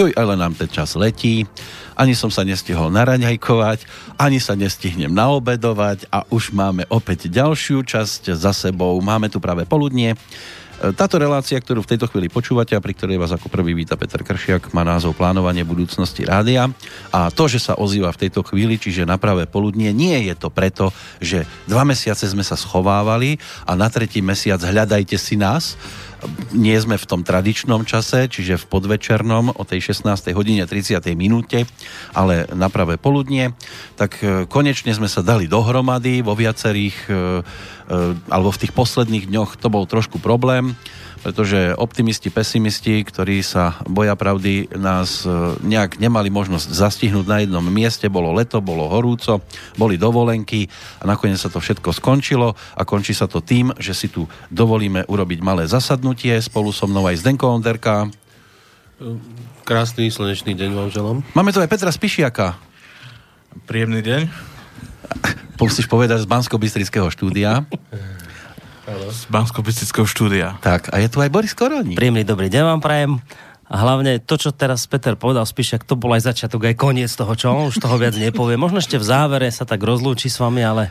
Juj, ale nám ten čas letí, ani som sa nestihol naraňajkovať, ani sa nestihnem naobedovať a už máme opäť ďalšiu časť za sebou. Máme tu práve poludnie. Táto relácia, ktorú v tejto chvíli počúvate a pri ktorej vás ako prvý víta Peter Kršiak, má názov Plánovanie budúcnosti rádia. A to, že sa ozýva v tejto chvíli, čiže na pravé poludnie, nie je to preto, že dva mesiace sme sa schovávali a na tretí mesiac hľadajte si nás, nie sme v tom tradičnom čase, čiže v podvečernom o tej 16. hodine 30. minúte, ale na pravé poludnie, tak e, konečne sme sa dali dohromady vo viacerých, e, e, alebo v tých posledných dňoch to bol trošku problém, pretože optimisti, pesimisti, ktorí sa boja pravdy, nás e, nejak nemali možnosť zastihnúť na jednom mieste. Bolo leto, bolo horúco, boli dovolenky a nakoniec sa to všetko skončilo a končí sa to tým, že si tu dovolíme urobiť malé zasadnutie spolu so mnou aj Zdenko Onderka. Krásny slnečný deň vám želám. Máme tu aj Petra Spišiaka. Príjemný deň. Musíš povedať z bansko štúdia. Z bansko štúdia. Tak, a je tu aj Boris Koroni. Príjemný dobrý deň vám prajem. A hlavne to, čo teraz Peter povedal, spíš, ak to bol aj začiatok, aj koniec toho, čo on už toho viac nepovie. Možno ešte v závere sa tak rozlúči s vami, ale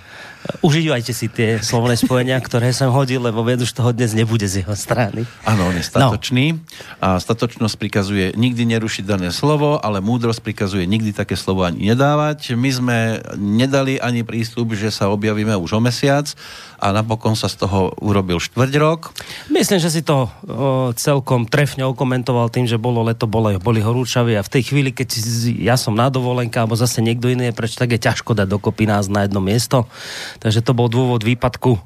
užívajte si tie slovné spojenia, ktoré som hodil, lebo vied už toho dnes nebude z jeho strany. Áno, on je statočný. No. A statočnosť prikazuje nikdy nerušiť dané slovo, ale múdrosť prikazuje nikdy také slovo ani nedávať. My sme nedali ani prístup, že sa objavíme už o mesiac a napokon sa z toho urobil štvrť rok. Myslím, že si to o, celkom trefne okomentoval tým, že bolo leto, boli, boli horúčaví a v tej chvíli, keď ja som na dovolenka alebo zase niekto iný je preč, tak je ťažko dať dokopy nás na jedno miesto. Takže to bol dôvod výpadku o,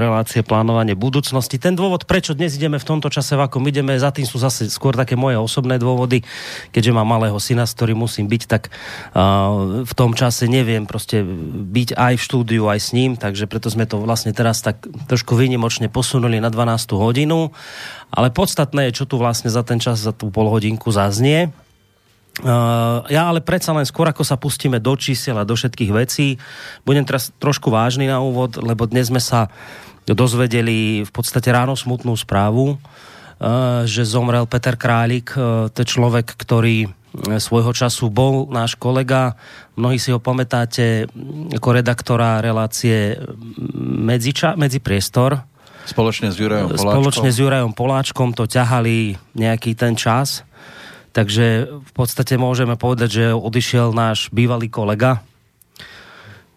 relácie plánovanie budúcnosti. Ten dôvod, prečo dnes ideme v tomto čase, v akom ideme, za tým sú zase skôr také moje osobné dôvody, keďže mám malého syna, s ktorým musím byť, tak uh, v tom čase neviem proste byť aj v štúdiu, aj s ním, takže preto sme to vlastne teraz tak trošku výnimočne posunuli na 12. hodinu, ale podstatné je, čo tu vlastne za ten čas, za tú pol hodinku zaznie. Uh, ja ale predsa len skôr, ako sa pustíme do čísel a do všetkých vecí, budem teraz trošku vážny na úvod, lebo dnes sme sa dozvedeli v podstate ráno smutnú správu, uh, že zomrel Peter Králik, uh, to je človek, ktorý svojho času bol náš kolega. Mnohí si ho pamätáte ako redaktora relácie Medziča, Medzipriestor. Spoločne s Jurajom Poláčkom. Spoločne s Jurajom Poláčkom to ťahali nejaký ten čas. Takže v podstate môžeme povedať, že odišiel náš bývalý kolega.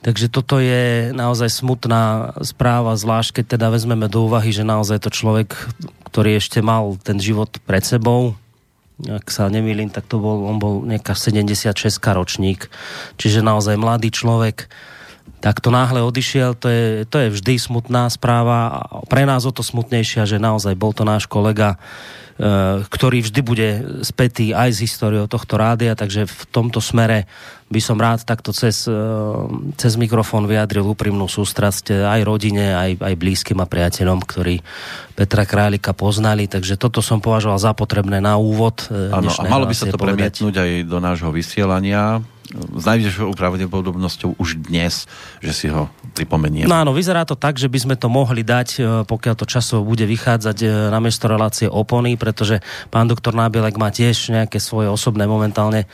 Takže toto je naozaj smutná správa, zvlášť keď teda vezmeme do úvahy, že naozaj to človek, ktorý ešte mal ten život pred sebou, ak sa nemýlim, tak to bol, on bol nejaká 76 ročník, čiže naozaj mladý človek, tak to náhle odišiel, to je, to je vždy smutná správa. Pre nás o to smutnejšia, že naozaj bol to náš kolega, e, ktorý vždy bude spätý aj s históriou tohto rádia, takže v tomto smere by som rád takto cez, e, cez mikrofón vyjadril úprimnú sústrasť aj rodine, aj, aj blízkym a priateľom, ktorí Petra Králika poznali, takže toto som považoval za potrebné na úvod. Áno, a malo by sa to premietnúť aj do nášho vysielania s najvyššou pravdepodobnosťou už dnes, že si ho pripomeniem. No áno, vyzerá to tak, že by sme to mohli dať, e, pokiaľ to časovo bude vychádzať e, na miesto relácie opony, pretože pán doktor Nábielek má tiež nejaké svoje osobné momentálne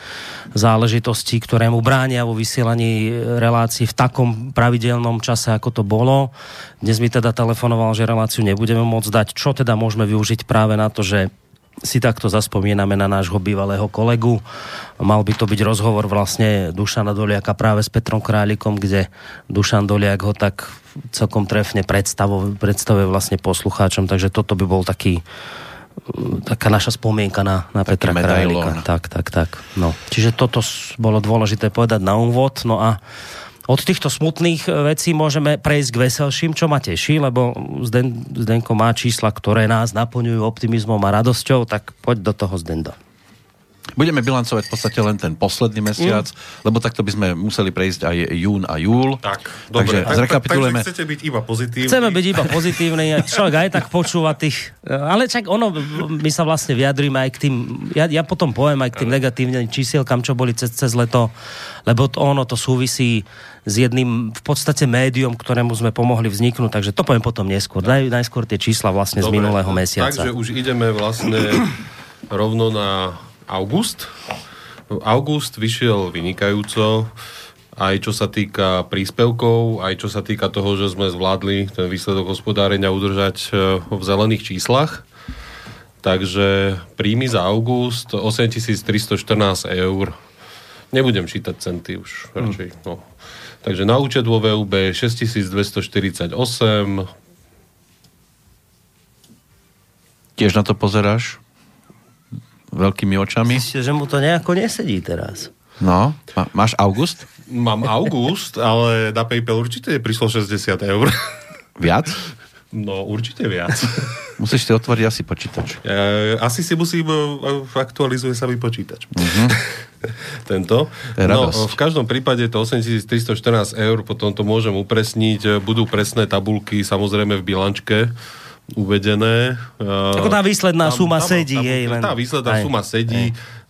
záležitosti, ktoré mu bránia vo vysielaní relácií v takom pravidelnom čase, ako to bolo. Dnes mi teda telefonoval, že reláciu nebudeme môcť dať. Čo teda môžeme využiť práve na to, že si takto zaspomíname na nášho bývalého kolegu. Mal by to byť rozhovor vlastne Dušana Doliaka práve s Petrom Králikom, kde Dušan Doliak ho tak celkom trefne predstavuje, vlastne poslucháčom, takže toto by bol taký taká naša spomienka na, na Petra Králika. Tak, tak, tak. No. Čiže toto bolo dôležité povedať na úvod. No a od týchto smutných e, vecí môžeme prejsť k veselším, čo ma teší, lebo Zden, Zdenko má čísla, ktoré nás naplňujú optimizmom a radosťou, tak poď do toho Zdenda. Budeme bilancovať v podstate len ten posledný mesiac, mm. lebo takto by sme museli prejsť aj jún a júl. Tak, dobre. Takže zrekapitulujeme. Takže chcete byť iba pozitívni. Chceme byť iba pozitívni, človek aj tak počúva tých... Ale čak ono, my sa vlastne vyjadríme aj k tým... Ja, ja potom poviem aj k tým negatívnym čísielkam, čo boli cez, cez leto, lebo to, ono to súvisí s jedným v podstate médium, ktorému sme pomohli vzniknúť, takže to poviem potom neskôr. Naj, najskôr tie čísla vlastne Dobre, z minulého mesiaca. Takže už ideme vlastne rovno na august. August vyšiel vynikajúco, aj čo sa týka príspevkov, aj čo sa týka toho, že sme zvládli ten výsledok hospodárenia udržať e, v zelených číslach. Takže príjmy za august 8314 eur. Nebudem čítať centy už radšej. No. Takže na účet vo VUB 6248. Tiež na to pozeráš veľkými očami. Myslíte, že mu to nejako nesedí teraz? No, má, máš august? Mám august, ale na PayPal určite prišlo 60 eur. Viac? No, určite viac. Musíš si otvoriť asi počítač. E, asi si musím, e, aktualizuje sa mi počítač. Mhm. Tento. No, v každom prípade to 8314 eur, potom to môžem upresniť. Budú presné tabulky, samozrejme v bilančke uvedené. E, Ako tá výsledná suma sedí, tam, len- Tá výsledná aj, suma sedí a,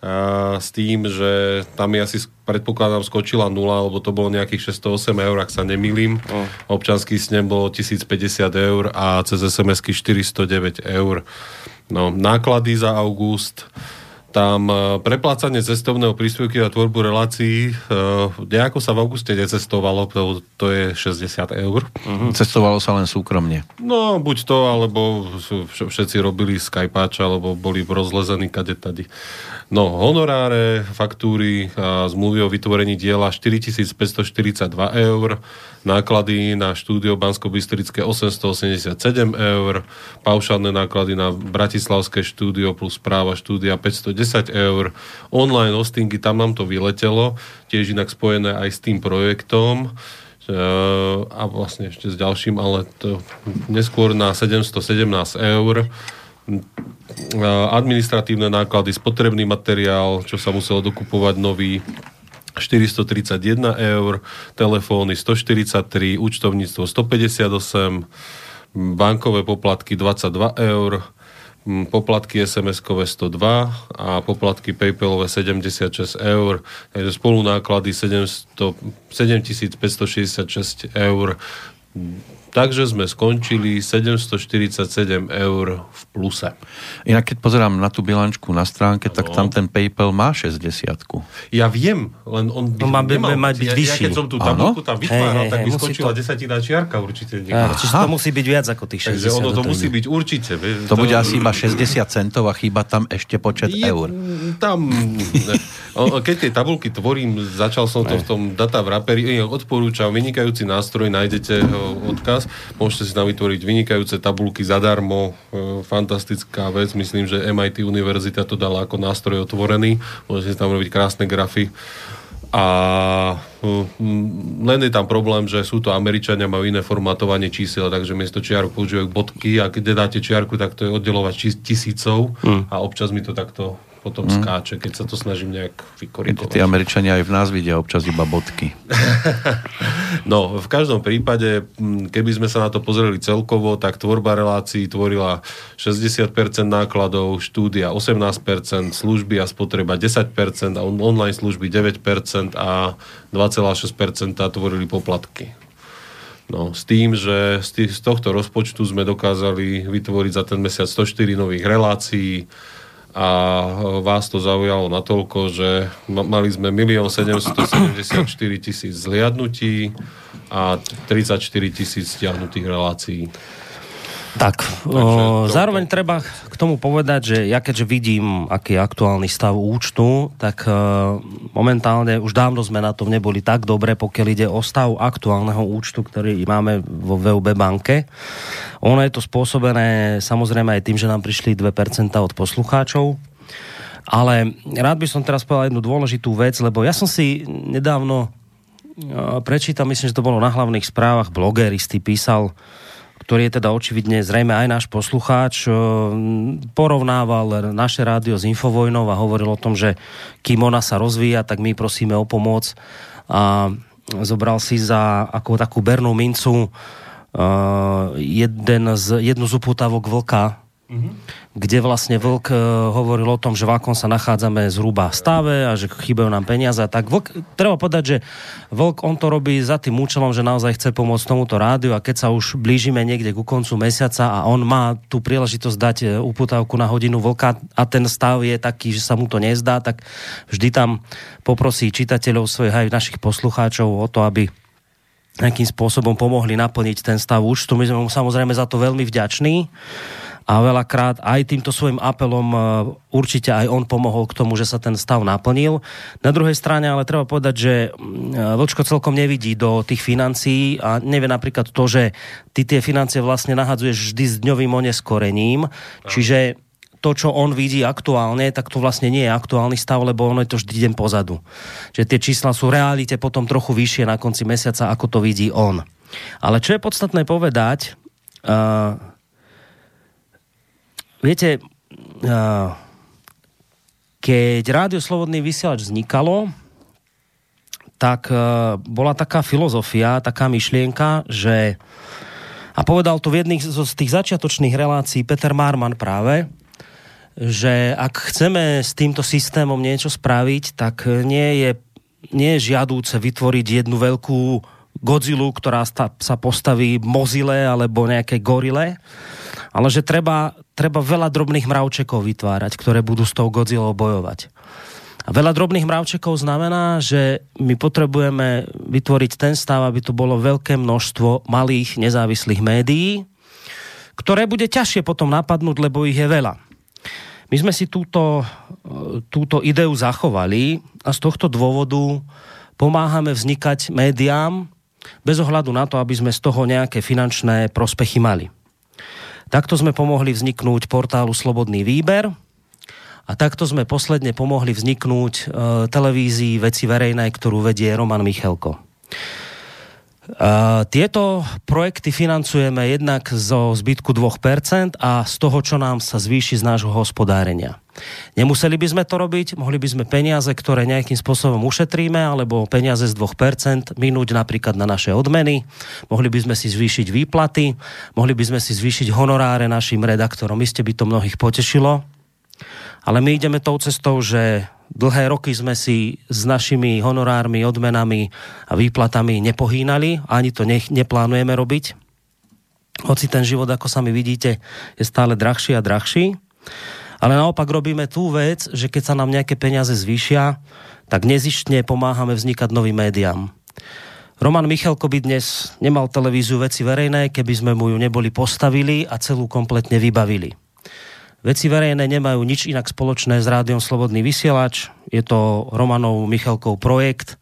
s tým, že tam je asi, predpokladám, skočila nula, lebo to bolo nejakých 608 eur, ak sa nemýlim. Občanský snem bolo 1050 eur a cez SMS-ky 409 eur. No, náklady za august, tam e, preplácanie cestovného príspevky na tvorbu relácií, e, nejako sa v auguste necestovalo, to, to je 60 eur. Cestovalo sa len súkromne. No, buď to, alebo všetci robili Skypáč, alebo boli rozlezení kade tady. No, honoráre, faktúry a zmluvy o vytvorení diela 4542 eur, náklady na štúdio Bansko-Bystrické 887 eur, paušálne náklady na Bratislavské štúdio plus práva štúdia 510 eur, online hostingy, tam nám to vyletelo, tiež inak spojené aj s tým projektom, E, a vlastne ešte s ďalším, ale to neskôr na 717 eur. E, Administratívne náklady, spotrebný materiál, čo sa muselo dokupovať nový, 431 eur, telefóny 143, účtovníctvo 158, bankové poplatky 22 eur, poplatky SMS-kové 102 a poplatky PayPalové 76 eur. Takže spolu náklady 700, 7566 eur. Takže sme skončili 747 eur v pluse. Inak keď pozerám na tú bilančku na stránke, tak tam ten PayPal má 60 Ja viem, len on by No, má by- nemal mať byť ja, vyšší. Ja keď som tú tabulku tam Hej, vytváral, hej, tak by musí skočila to- desatina čiarka určite. niekde. Čiže to musí byť viac ako tých 60. Takže ono to musí byť určite. vieš, To bude asi iba 60 centov a chýba tam ešte počet Je- eur. Tam, keď tie tabulky tvorím, začal som to v tom data v raperi, eh, odporúčam vynikajúci nástroj, nájdete ho, odkaz, môžete si tam vytvoriť vynikajúce tabulky zadarmo, e, fantastická vec, myslím, že MIT univerzita to dala ako nástroj otvorený, môžete si tam robiť krásne grafy. A mm, len je tam problém, že sú to Američania, majú iné formátovanie čísel, takže miesto čiarok používajú bodky a keď dáte čiarku, tak to je oddelovať tisícov a občas mi to takto potom skáče, keď sa to snažím nejak Tí vykorigovať. Američania aj v nás vidia občas iba bodky. No, v každom prípade, mm, keby sme sa na to pozreli celkovo, tak tvorba relácií tvorila 60% nákladov, štúdia 18%, služby a spotreba 10% a on- online služby 9% a 2,6% tvorili poplatky. No, s tým, že z, tých, z tohto rozpočtu sme dokázali vytvoriť za ten mesiac 104 nových relácií a vás to zaujalo natoľko, že ma- mali sme 1 774 tisíc zliadnutí a 34 tisíc stiahnutých relácií. Tak, o, zároveň treba k tomu povedať, že ja keďže vidím, aký je aktuálny stav účtu, tak e, momentálne už dávno sme na tom neboli tak dobre, pokiaľ ide o stav aktuálneho účtu, ktorý máme vo VUB banke. Ono je to spôsobené samozrejme aj tým, že nám prišli 2% od poslucháčov, ale rád by som teraz povedal jednu dôležitú vec, lebo ja som si nedávno e, prečítal, myslím, že to bolo na hlavných správach, bloger istý písal, ktorý je teda očividne zrejme aj náš poslucháč, e, porovnával naše rádio s Infovojnou a hovoril o tom, že kým ona sa rozvíja, tak my prosíme o pomoc. A zobral si za ako takú bernú mincu e, jeden z, jednu z upútavok vlka, kde vlastne Vlk e, hovoril o tom, že v akom sa nachádzame zhruba stave a že chýbajú nám peniaze. Tak Vlk, treba povedať, že Vlk on to robí za tým účelom, že naozaj chce pomôcť tomuto rádiu a keď sa už blížime niekde ku koncu mesiaca a on má tú príležitosť dať e, uputávku na hodinu Vlka a ten stav je taký, že sa mu to nezdá, tak vždy tam poprosí čitateľov svojich aj našich poslucháčov o to, aby nejakým spôsobom pomohli naplniť ten stav účtu. My sme mu samozrejme za to veľmi vďační a veľakrát aj týmto svojim apelom e, určite aj on pomohol k tomu, že sa ten stav naplnil. Na druhej strane ale treba povedať, že mm, Vlčko celkom nevidí do tých financií a nevie napríklad to, že ty tie financie vlastne nahadzuješ vždy s dňovým oneskorením, čiže to, čo on vidí aktuálne, tak to vlastne nie je aktuálny stav, lebo ono je to vždy deň pozadu. Čiže tie čísla sú realite potom trochu vyššie na konci mesiaca, ako to vidí on. Ale čo je podstatné povedať, uh, Viete, keď Rádio Slobodný vysielač vznikalo, tak bola taká filozofia, taká myšlienka, že a povedal to v jedných z tých začiatočných relácií Peter Marman práve, že ak chceme s týmto systémom niečo spraviť, tak nie je, nie je žiadúce vytvoriť jednu veľkú Godzilla, ktorá sa postaví mozile alebo nejaké gorile, ale že treba, treba veľa drobných mravčekov vytvárať, ktoré budú s tou Godzillou bojovať. A veľa drobných mravčekov znamená, že my potrebujeme vytvoriť ten stav, aby tu bolo veľké množstvo malých nezávislých médií, ktoré bude ťažšie potom napadnúť, lebo ich je veľa. My sme si túto, túto ideu zachovali a z tohto dôvodu pomáhame vznikať médiám bez ohľadu na to, aby sme z toho nejaké finančné prospechy mali. Takto sme pomohli vzniknúť portálu Slobodný výber a takto sme posledne pomohli vzniknúť e, televízii Veci verejnej, ktorú vedie Roman Michelko. Tieto projekty financujeme jednak zo zbytku 2% a z toho, čo nám sa zvýši z nášho hospodárenia. Nemuseli by sme to robiť, mohli by sme peniaze, ktoré nejakým spôsobom ušetríme, alebo peniaze z 2% minúť napríklad na naše odmeny, mohli by sme si zvýšiť výplaty, mohli by sme si zvýšiť honoráre našim redaktorom. Iste by to mnohých potešilo, ale my ideme tou cestou, že Dlhé roky sme si s našimi honorármi, odmenami a výplatami nepohýnali, ani to ne, neplánujeme robiť. Hoci ten život, ako sami vidíte, je stále drahší a drahší. Ale naopak robíme tú vec, že keď sa nám nejaké peniaze zvýšia, tak nezištne pomáhame vznikať novým médiám. Roman Michalko by dnes nemal televíziu veci verejné, keby sme mu ju neboli postavili a celú kompletne vybavili. Veci verejné nemajú nič inak spoločné s rádiom Slobodný vysielač. Je to Romanov Michalkov projekt,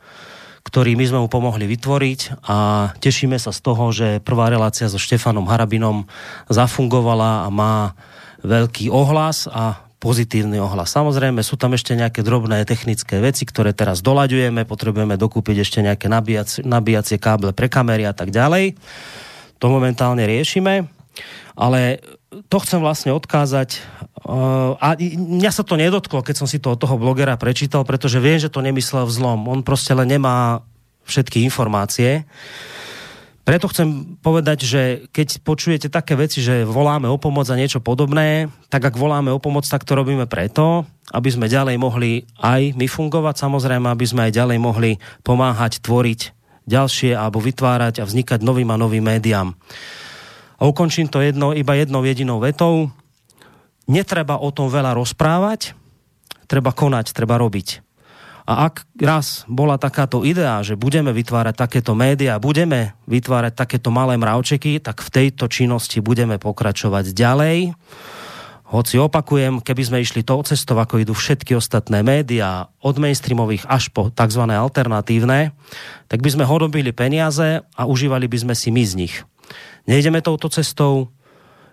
ktorý my sme mu pomohli vytvoriť a tešíme sa z toho, že prvá relácia so Štefanom Harabinom zafungovala a má veľký ohlas a pozitívny ohlas. Samozrejme, sú tam ešte nejaké drobné technické veci, ktoré teraz doľaďujeme, potrebujeme dokúpiť ešte nejaké nabíjacie, nabíjacie káble pre kamery a tak ďalej. To momentálne riešime, ale to chcem vlastne odkázať uh, a mňa sa to nedotklo, keď som si to od toho blogera prečítal, pretože viem, že to nemyslel vzlom. On proste len nemá všetky informácie. Preto chcem povedať, že keď počujete také veci, že voláme o pomoc a niečo podobné, tak ak voláme o pomoc, tak to robíme preto, aby sme ďalej mohli aj my fungovať, samozrejme, aby sme aj ďalej mohli pomáhať, tvoriť ďalšie alebo vytvárať a vznikať novým a novým médiám. A ukončím to jedno, iba jednou jedinou vetou. Netreba o tom veľa rozprávať, treba konať, treba robiť. A ak raz bola takáto idea, že budeme vytvárať takéto médiá, budeme vytvárať takéto malé mravčeky, tak v tejto činnosti budeme pokračovať ďalej. Hoci opakujem, keby sme išli tou cestou, ako idú všetky ostatné médiá, od mainstreamových až po tzv. alternatívne, tak by sme hodobili peniaze a užívali by sme si my z nich. Nejdeme touto cestou,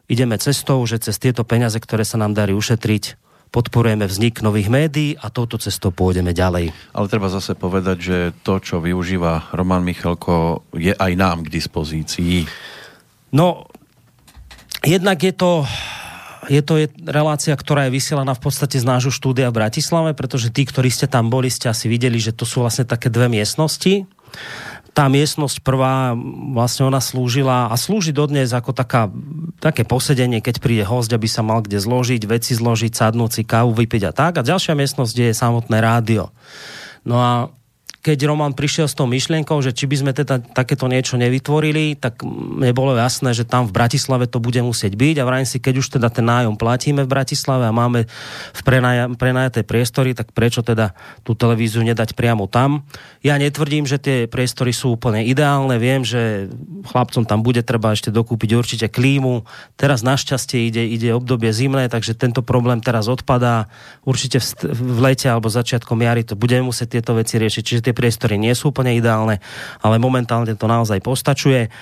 ideme cestou, že cez tieto peniaze, ktoré sa nám darí ušetriť, podporujeme vznik nových médií a touto cestou pôjdeme ďalej. Ale treba zase povedať, že to, čo využíva Roman Michalko, je aj nám k dispozícii. No, jednak je to je to relácia, ktorá je vysielaná v podstate z nášho štúdia v Bratislave, pretože tí, ktorí ste tam boli, ste asi videli, že to sú vlastne také dve miestnosti tá miestnosť prvá, vlastne ona slúžila a slúži dodnes ako taká, také posedenie, keď príde host, aby sa mal kde zložiť, veci zložiť, sadnúť si kávu, vypiť a tak. A ďalšia miestnosť je samotné rádio. No a keď Roman prišiel s tou myšlienkou, že či by sme teda takéto niečo nevytvorili, tak mne bolo jasné, že tam v Bratislave to bude musieť byť a vrajím si, keď už teda ten nájom platíme v Bratislave a máme v prenajaté priestory, tak prečo teda tú televíziu nedať priamo tam? Ja netvrdím, že tie priestory sú úplne ideálne, viem, že chlapcom tam bude treba ešte dokúpiť určite klímu. Teraz našťastie ide, ide obdobie zimné, takže tento problém teraz odpadá. Určite v lete alebo začiatkom jary to budeme musieť tieto veci riešiť. Čiže tie priestory nie sú úplne ideálne, ale momentálne to naozaj postačuje.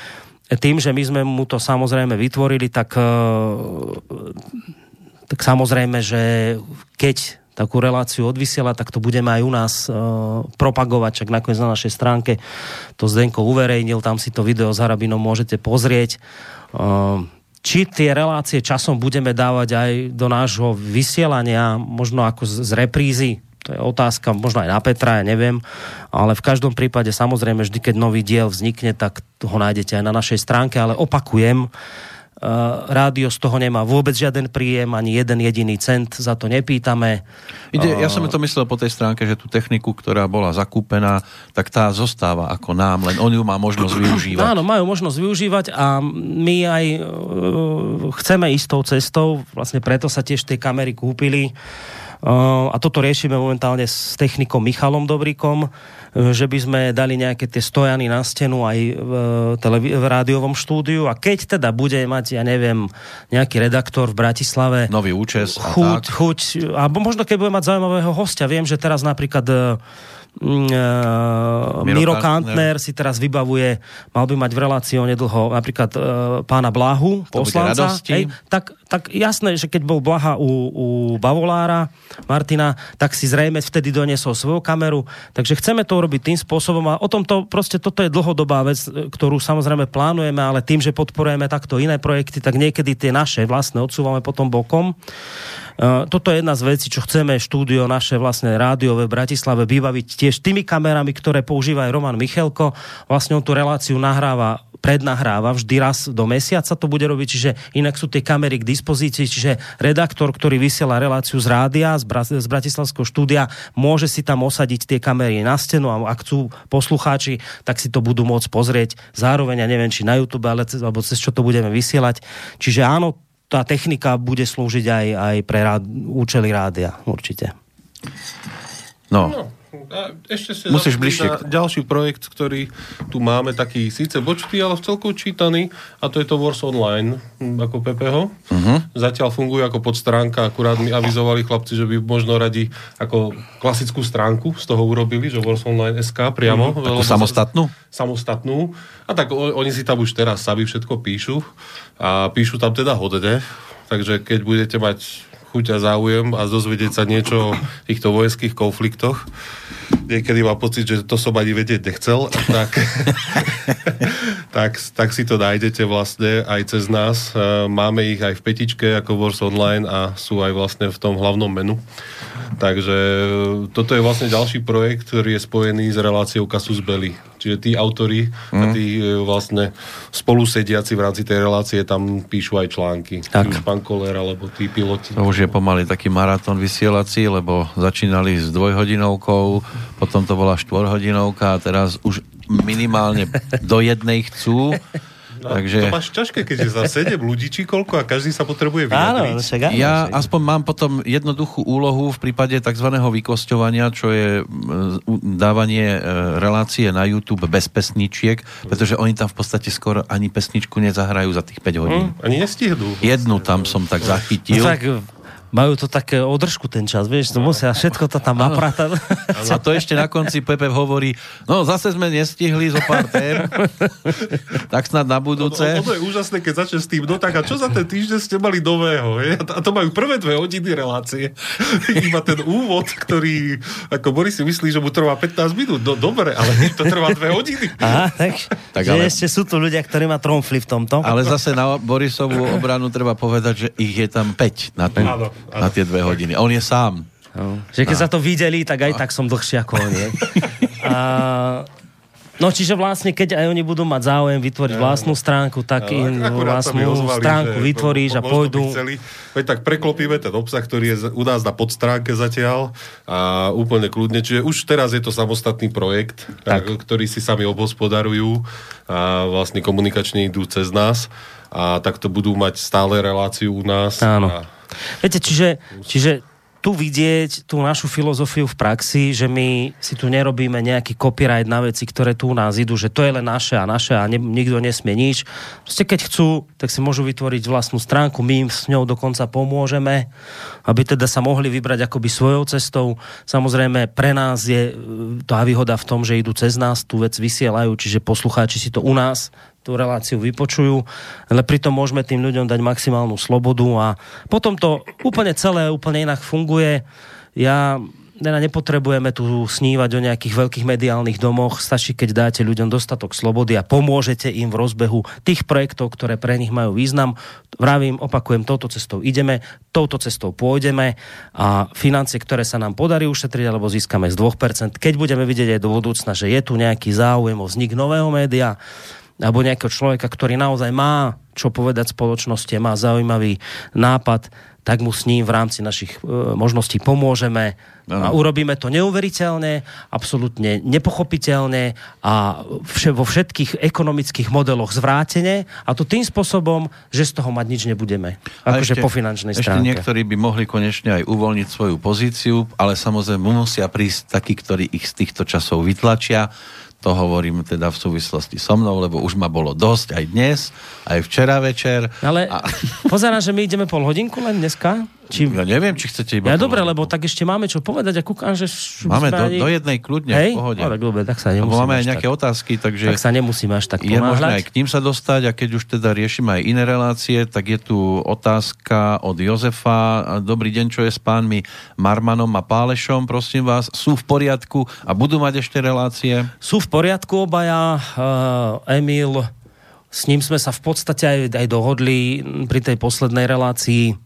Tým, že my sme mu to samozrejme vytvorili, tak, eh, tak samozrejme, že keď takú reláciu odvysiela, tak to budeme aj u nás uh, propagovať, čak nakoniec na našej stránke to Zdenko uverejnil, tam si to video s Harabinom môžete pozrieť. Uh, či tie relácie časom budeme dávať aj do nášho vysielania, možno ako z, z reprízy, to je otázka možno aj na Petra, ja neviem, ale v každom prípade samozrejme vždy, keď nový diel vznikne, tak ho nájdete aj na našej stránke, ale opakujem, Uh, rádio z toho nemá vôbec žiaden príjem, ani jeden jediný cent, za to nepýtame. Ide, ja som to myslel po tej stránke, že tú techniku, ktorá bola zakúpená, tak tá zostáva ako nám, len on ju má možnosť využívať. Áno, majú možnosť využívať a my aj uh, chceme ísť tou cestou, vlastne preto sa tiež tie kamery kúpili. Uh, a toto riešime momentálne s technikom Michalom Dobríkom, že by sme dali nejaké tie stojany na stenu aj v, televí- v rádiovom štúdiu a keď teda bude mať, ja neviem, nejaký redaktor v Bratislave nový účes chuť, chuť, alebo možno keď bude mať zaujímavého hostia. Viem, že teraz napríklad uh, Miro, Miro Kantner si teraz vybavuje, mal by mať v relácii nedlho napríklad uh, pána Blahu, poslanca. Hej, tak, tak jasné, že keď bol Blaha u, u Bavolára, Martina, tak si zrejme vtedy doniesol svoju kameru. Takže chceme to urobiť tým spôsobom a o tomto proste toto je dlhodobá vec, ktorú samozrejme plánujeme, ale tým, že podporujeme takto iné projekty, tak niekedy tie naše vlastné odsúvame potom bokom. Uh, toto je jedna z vecí, čo chceme štúdio naše vlastné rádiové v Bratislave vybaviť tiež tými kamerami, ktoré používa aj Roman Michelko. Vlastne on tú reláciu nahráva prednahráva vždy raz do mesiaca to bude robiť, čiže inak sú tie kamery k dispozícii, čiže redaktor, ktorý vysiela reláciu z rádia, z, Bra- z Bratislavského štúdia, môže si tam osadiť tie kamery na stenu a ak chcú poslucháči, tak si to budú môcť pozrieť zároveň, ja neviem, či na YouTube, ale cez, alebo cez čo to budeme vysielať. Čiže áno, tá technika bude slúžiť aj, aj pre rád, účely rádia, určite. No. no. A ešte ste Musíš bližšie. Ďalší projekt, ktorý tu máme, taký síce bočtý, ale v celku čítaný, a to je to Wars Online, hm, ako PPH. Uh-huh. Zatiaľ funguje ako podstránka, akurát mi avizovali chlapci, že by možno radi ako klasickú stránku z toho urobili, že Wars Online SK priamo. Uh-huh. Takú samostatnú? Samostatnú. A tak oni si tam už teraz sami všetko píšu a píšu tam teda hodne. Takže keď budete mať chuť a záujem a dozvedieť sa niečo o týchto vojenských konfliktoch. Niekedy mám pocit, že to som ani vedieť nechcel, tak, tak, tak si to nájdete vlastne aj cez nás. Máme ich aj v petičke ako Wars Online a sú aj vlastne v tom hlavnom menu. Takže e, toto je vlastne ďalší projekt, ktorý je spojený s reláciou Casus Belli. Čiže tí autory mm. a mhm. tí e, vlastne spolusediaci v rámci tej relácie tam píšu aj články. Tak. Už pán Koller alebo tí piloti. To už je pomaly taký maratón vysielací, lebo začínali s dvojhodinovkou, potom to bola štvorhodinovka a teraz už minimálne do jednej chcú No, Takže... To máš ťažké, keďže za 7 ľudí či koľko a každý sa potrebuje vyjadriť. Áno, však áno, ja však. aspoň mám potom jednoduchú úlohu v prípade tzv. vykosťovania, čo je dávanie e, relácie na YouTube bez pesničiek, pretože oni tam v podstate skoro ani pesničku nezahrajú za tých 5 hodín. Hm, ani nestihnú. Jednu tam som tak zachytil. No, tak majú to také održku ten čas, vieš, to musia všetko to tam napratať. A to ešte na konci Pepe hovorí, no zase sme nestihli zo pár tém, tak snad na budúce. Ono, ono je úžasné, keď začne s tým, no tak a čo za ten týždeň ste mali nového? Je? A to majú prvé dve hodiny relácie. Iba ten úvod, ktorý, ako Boris si myslí, že mu trvá 15 minút. No dobre, ale to trvá dve hodiny. Aha, tak, tak ale... ešte sú tu ľudia, ktorí má tromfli v tomto. Ale zase na Borisovú obranu treba povedať, že ich je tam 5 na ten. Áno na tie dve hodiny. A on je sám. No. Že keď a. sa to videli, tak aj no. tak som dlhšie ako on je. A, No čiže vlastne, keď aj oni budú mať záujem vytvoriť vlastnú stránku, tak Ale im vlastnú ozvali, stránku že vytvoríš a pôjdu... Chceli, veď tak preklopíme ten obsah, ktorý je u nás na podstránke zatiaľ a úplne kľudne. Čiže už teraz je to samostatný projekt, tak. ktorý si sami obhospodarujú a vlastne komunikačne idú cez nás a takto budú mať stále reláciu u nás. Áno. A Viete, čiže, čiže tu vidieť tú našu filozofiu v praxi, že my si tu nerobíme nejaký copyright na veci, ktoré tu u nás idú, že to je len naše a naše a ne, nikto nesmie nič. Proste keď chcú, tak si môžu vytvoriť vlastnú stránku, my im s ňou dokonca pomôžeme, aby teda sa mohli vybrať akoby svojou cestou. Samozrejme, pre nás je e, tá výhoda v tom, že idú cez nás, tú vec vysielajú, čiže poslucháči si to u nás tú reláciu vypočujú, ale pritom môžeme tým ľuďom dať maximálnu slobodu a potom to úplne celé úplne inak funguje. Ja teda nepotrebujeme tu snívať o nejakých veľkých mediálnych domoch, stačí, keď dáte ľuďom dostatok slobody a pomôžete im v rozbehu tých projektov, ktoré pre nich majú význam. Vravím, opakujem, touto cestou ideme, touto cestou pôjdeme a financie, ktoré sa nám podarí ušetriť alebo získame z 2%, keď budeme vidieť aj do budúcna, že je tu nejaký záujem o vznik nového média, alebo nejakého človeka, ktorý naozaj má čo povedať spoločnosti, má zaujímavý nápad, tak mu s ním v rámci našich e, možností pomôžeme a urobíme to neuveriteľne, absolútne nepochopiteľne a vše, vo všetkých ekonomických modeloch zvrátene a to tým spôsobom, že z toho mať nič nebudeme. Akože po finančnej ešte stránke. niektorí by mohli konečne aj uvoľniť svoju pozíciu, ale samozrejme musia prísť takí, ktorí ich z týchto časov vytlačia. To hovorím teda v súvislosti so mnou, lebo už ma bolo dosť aj dnes, aj včera večer. Ale A, pozerám, že my ideme pol hodinku len dneska. Či... ja neviem, či chcete iba... Ja dobre, lebo tak ešte máme čo povedať a kúkam, že... Máme do, ani- do jednej kľudne, Hej? v pohode. No, tak dobre, tak sa nemusíme máme aj nejaké tak, otázky, takže tak sa nemusíme až tak je možné aj k ním sa dostať a keď už teda riešime aj iné relácie, tak je tu otázka od Jozefa. Dobrý deň, čo je s pánmi Marmanom a Pálešom, prosím vás, sú v poriadku a budú mať ešte relácie? Sú v poriadku obaja. Uh, Emil, s ním sme sa v podstate aj, aj dohodli pri tej poslednej relácii,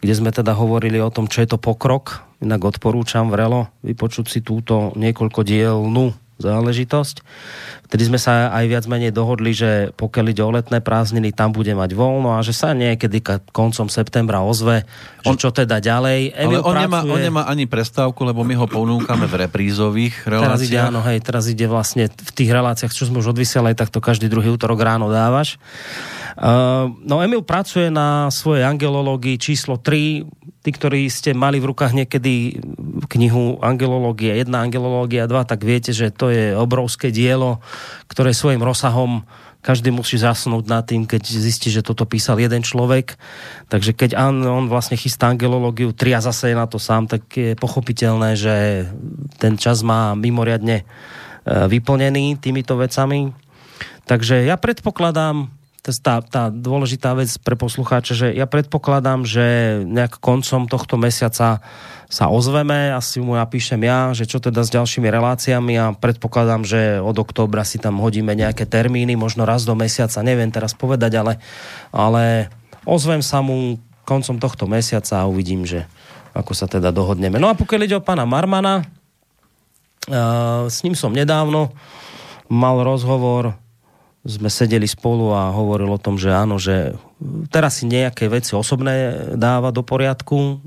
kde sme teda hovorili o tom, čo je to pokrok. Inak odporúčam vrelo vypočuť si túto niekoľko dielnú záležitosť. Vtedy sme sa aj viac menej dohodli, že pokiaľ ide o letné prázdniny, tam bude mať voľno a že sa niekedy koncom septembra ozve, On- čo teda ďalej. Ale on nemá, pracuje- on nemá ani prestávku, lebo my ho ponúkame v reprízových Teraz ide, reláciách. áno, hej, teraz ide vlastne v tých reláciách, čo sme už odvysielali, tak to každý druhý útorok ráno dávaš. Uh, no Emil pracuje na svojej angelológii číslo 3. Tí, ktorí ste mali v rukách niekedy knihu Angelológia 1, Angelológia 2, tak viete, že to je obrovské dielo, ktoré svojim rozsahom každý musí zasnúť nad tým, keď zistí, že toto písal jeden človek. Takže keď on, on vlastne chystá angelológiu 3 a zase je na to sám, tak je pochopiteľné, že ten čas má mimoriadne e, vyplnený týmito vecami. Takže ja predpokladám, tá, tá dôležitá vec pre poslucháče, že ja predpokladám, že nejak koncom tohto mesiaca sa ozveme, asi mu napíšem ja, že čo teda s ďalšími reláciami a predpokladám, že od októbra si tam hodíme nejaké termíny, možno raz do mesiaca, neviem teraz povedať, ale, ale ozvem sa mu koncom tohto mesiaca a uvidím, že ako sa teda dohodneme. No a pokiaľ ide o pána Marmana, uh, s ním som nedávno mal rozhovor, sme sedeli spolu a hovoril o tom, že áno, že teraz si nejaké veci osobné dáva do poriadku,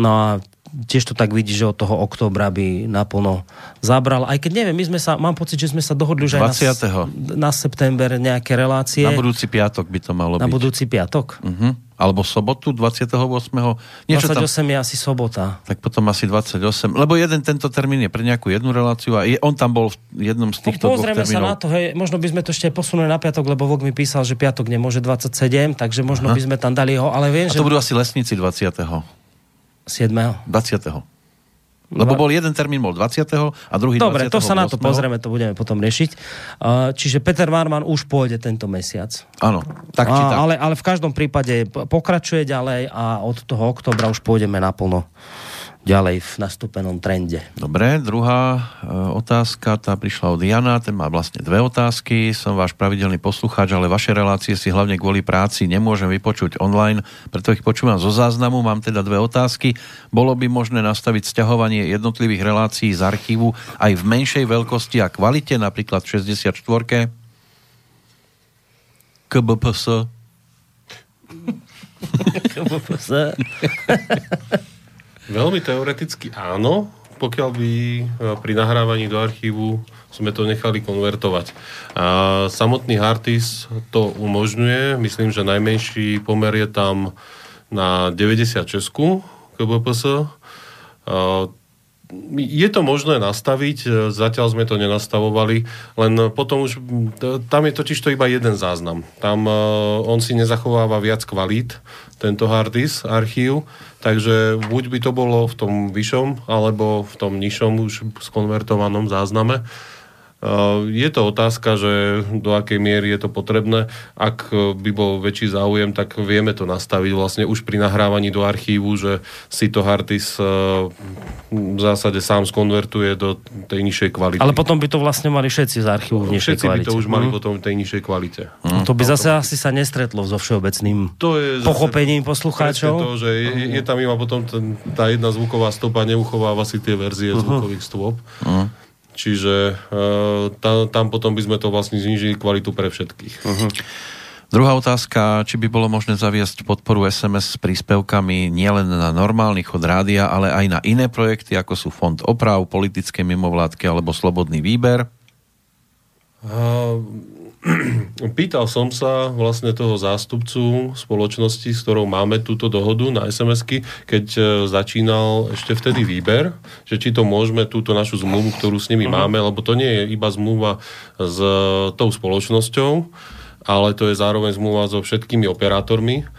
no a tiež to tak vidí, že od toho októbra by naplno zabral. Aj keď neviem, my sme sa, mám pocit, že sme sa dohodli už aj na, na september nejaké relácie. Na budúci piatok by to malo na byť. budúci piatok. Uh-huh. Alebo sobotu 28. Niečo 28 tam, je asi sobota. tak potom asi 28. Lebo jeden tento termín je pre nejakú jednu reláciu a je, on tam bol v jednom z týchto no, pozrieme sa na to, hej, možno by sme to ešte posunuli na piatok, lebo Vok mi písal, že piatok nemôže 27, takže možno Aha. by sme tam dali ho, ale viem, A že to budú asi lesníci 20. 7. 20. Lebo bol jeden termín bol 20. a druhý Dobre, 28. to sa na to pozrieme, to budeme potom riešiť. Čiže Peter Marman už pôjde tento mesiac. Áno, tak či tak. Ale, ale v každom prípade pokračuje ďalej a od toho oktobra už pôjdeme naplno ďalej v nastúpenom trende. Dobre, druhá e, otázka, tá prišla od Jana, ten má vlastne dve otázky. Som váš pravidelný poslucháč, ale vaše relácie si hlavne kvôli práci nemôžem vypočuť online, preto ich počúvam zo záznamu. Mám teda dve otázky. Bolo by možné nastaviť sťahovanie jednotlivých relácií z archívu aj v menšej veľkosti a kvalite, napríklad v 64 KBPS. Veľmi teoreticky áno, pokiaľ by e, pri nahrávaní do archívu sme to nechali konvertovať. A samotný harddisk to umožňuje, myslím, že najmenší pomer je tam na 96 KBPS. Je to možné nastaviť, e, zatiaľ sme to nenastavovali, len potom už, tam je totiž to iba jeden záznam. Tam e, on si nezachováva viac kvalít, tento harddisk, archív, takže buď by to bolo v tom vyššom, alebo v tom nižšom už skonvertovanom zázname. Eh, je to otázka, že do akej miery je to potrebné. Ak by bol väčší záujem, tak vieme to nastaviť vlastne už pri nahrávaní do archívu, že si to Hardis eh, v zásade sám skonvertuje do tej nižšej kvality. Ale potom by to vlastne mali všetci z archívu v nižšej všetci kvalite. by to už mali Mhm. potom v tej nižšej kvalite. No to by zase asi sa nestretlo so všeobecným To je pochopením poslucháčov. to, že je, je tam iba potom ten, tá jedna zvuková stopa, neuchováva si tie verzie Mhm. zvukových stôp. Čiže uh, tam, tam potom by sme to vlastne znižili kvalitu pre všetkých. Druhá otázka, či by bolo možné zaviesť podporu SMS s príspevkami nielen na normálny chod rádia, ale aj na iné projekty, ako sú Fond oprav, politické mimovládky alebo Slobodný výber. A, Pýtal som sa vlastne toho zástupcu spoločnosti, s ktorou máme túto dohodu na SMS-ky, keď e, začínal ešte vtedy výber, že či to môžeme túto našu zmluvu, ktorú s nimi máme, lebo to nie je iba zmluva s e, tou spoločnosťou, ale to je zároveň zmluva so všetkými operátormi,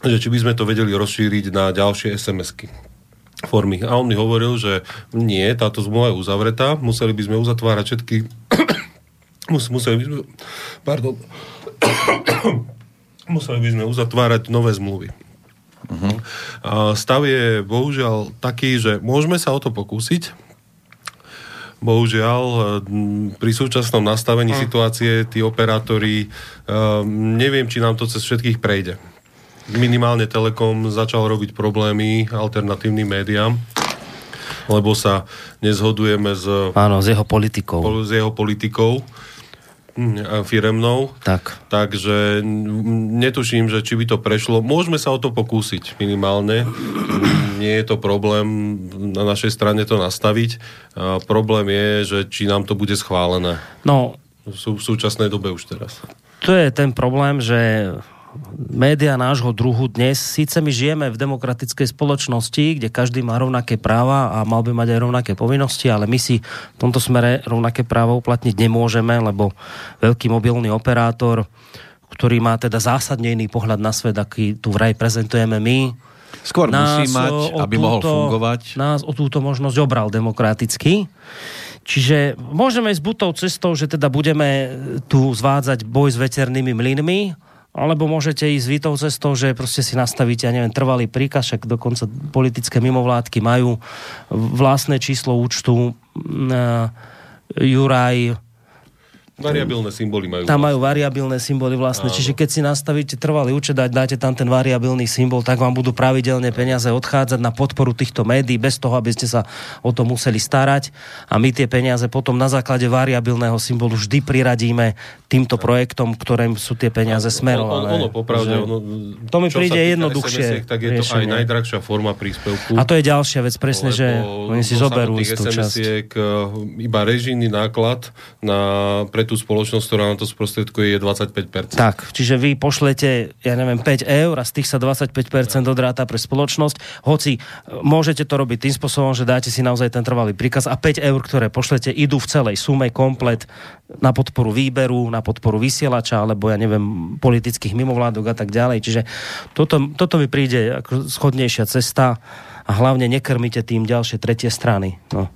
že či by sme to vedeli rozšíriť na ďalšie SMS-ky formy. A on mi hovoril, že nie, táto zmluva je uzavretá, museli by sme uzatvárať všetky mus, museli by sme pardon museli by sme uzatvárať nové zmluvy. Uh-huh. Stav je bohužiaľ taký, že môžeme sa o to pokúsiť, Bohužiaľ, m, pri súčasnom nastavení situácie tí operátori, um, neviem, či nám to cez všetkých prejde. Minimálne Telekom začal robiť problémy alternatívnym médiám, lebo sa nezhodujeme s, Áno, s jeho politikou. s jeho politikou mm, firemnou. Tak. Takže mm, netuším, že či by to prešlo. Môžeme sa o to pokúsiť minimálne. Mm, Nie je to problém na našej strane to nastaviť. A problém je, že či nám to bude schválené. No, v súčasnej dobe už teraz. to je ten problém, že média nášho druhu dnes, síce my žijeme v demokratickej spoločnosti, kde každý má rovnaké práva a mal by mať aj rovnaké povinnosti, ale my si v tomto smere rovnaké práva uplatniť nemôžeme, lebo veľký mobilný operátor, ktorý má teda zásadne iný pohľad na svet, aký tu vraj prezentujeme my, Skôr musí mať, aby mohol fungovať. Nás o túto možnosť obral demokraticky. Čiže môžeme ísť buď tou cestou, že teda budeme tu zvádzať boj s veternými mlynmi, alebo môžete ísť vy tou cestou, že proste si nastavíte, ja neviem, trvalý príkaz, však dokonca politické mimovládky majú vlastné číslo účtu. Uh, Juraj, Variabilné symboly majú. tam majú variabilné symboly vlastne, čiže keď si nastavíte trvalý účet a dáte tam ten variabilný symbol, tak vám budú pravidelne peniaze odchádzať na podporu týchto médií bez toho, aby ste sa o to museli starať a my tie peniaze potom na základe variabilného symbolu vždy priradíme týmto projektom, ktorým sú tie peniaze smerované. Ono, ono popravde, Že- ono, To mi príde jednoduchšie tak je to aj riešenie. najdrahšia forma príspevku. A to je ďalšia vec, presne, že oni si zoberú istú časť. SMS-iek, e, iba režijný náklad na, pre tú spoločnosť, ktorá na to sprostredkuje, je 25%. Tak, čiže vy pošlete, ja neviem, 5 eur a z tých sa 25% odráta pre spoločnosť, hoci e, môžete to robiť tým spôsobom, že dáte si naozaj ten trvalý príkaz a 5 eur, ktoré pošlete, idú v celej sume komplet na podporu výberu, na podporu vysielača, alebo ja neviem, politických mimovládok a tak ďalej. Čiže toto, toto mi príde ako schodnejšia cesta a hlavne nekrmite tým ďalšie tretie strany. No.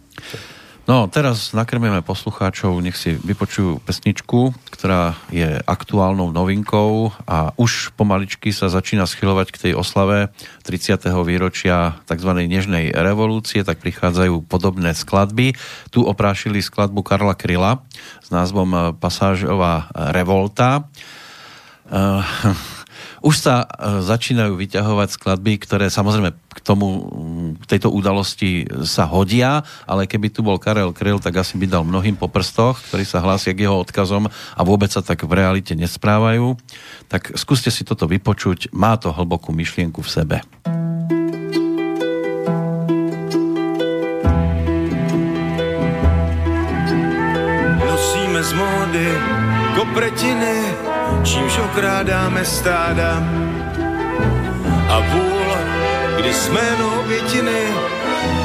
No teraz nakrmíme poslucháčov, nech si vypočujú pesničku, ktorá je aktuálnou novinkou a už pomaličky sa začína schylovať k tej oslave 30. výročia tzv. Nežnej revolúcie, tak prichádzajú podobné skladby. Tu oprášili skladbu Karla Kryla s názvom Pasážová revolta. Uh, už sa uh, začínajú vyťahovať skladby, ktoré samozrejme k tomu, k tejto udalosti sa hodia, ale keby tu bol Karel Kryl, tak asi by dal mnohým po prstoch, ktorí sa hlásia k jeho odkazom a vôbec sa tak v realite nesprávajú. Tak skúste si toto vypočuť, má to hlbokú myšlienku v sebe. Nosíme z módy kopretiny, čímž okrádáme stáda. A vůl, kdy jsme obětiny,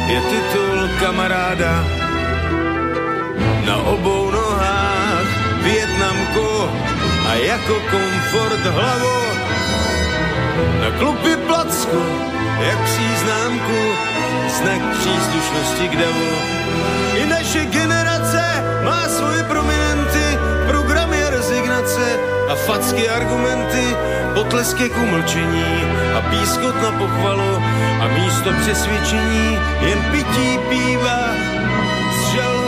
je titul kamaráda. Na obou nohách Větnamku a jako komfort hlavu. Na klupy placku, jak příznámku, znak příslušnosti k davu. I naše generace má svoje rezignace a facky argumenty, potlesky k umlčení a pískot na pochvalu a místo přesvědčení jen pití z žalu.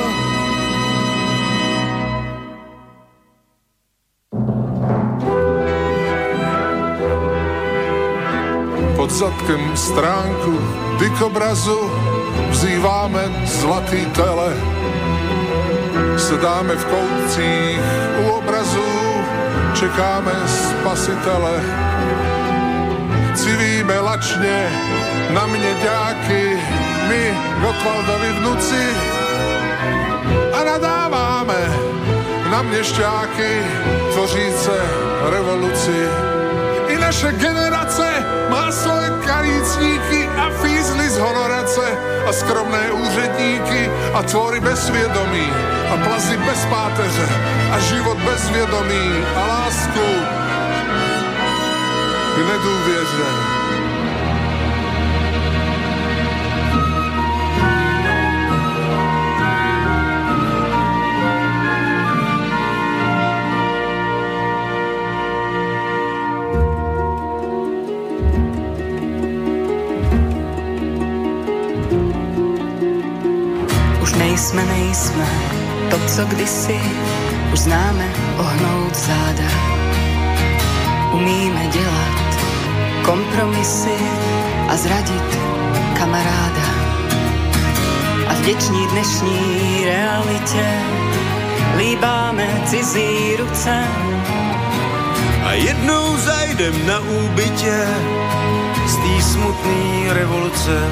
pod zadkem stránku dykobrazu vzýváme zlatý tele. Sedáme v koutcích čekáme spasitele. Civíme lačne na mne ďáky, my Gotwaldovi vnuci a nadáváme na šťáky tvoříce revoluci. I naše generace má svoje karícníky a fízly z honorace a skromné úředníky a tvory bez svědomí a plazy bez páteře a život bez vědomí a lásku k nedůvěře. Už nejsme, nejsme to, co kdysi už známe ohnout záda. Umíme dělat kompromisy a zradit kamaráda. A v vděční dnešní realitě líbáme cizí ruce. A jednou zajdem na úbytě z té smutné revoluce.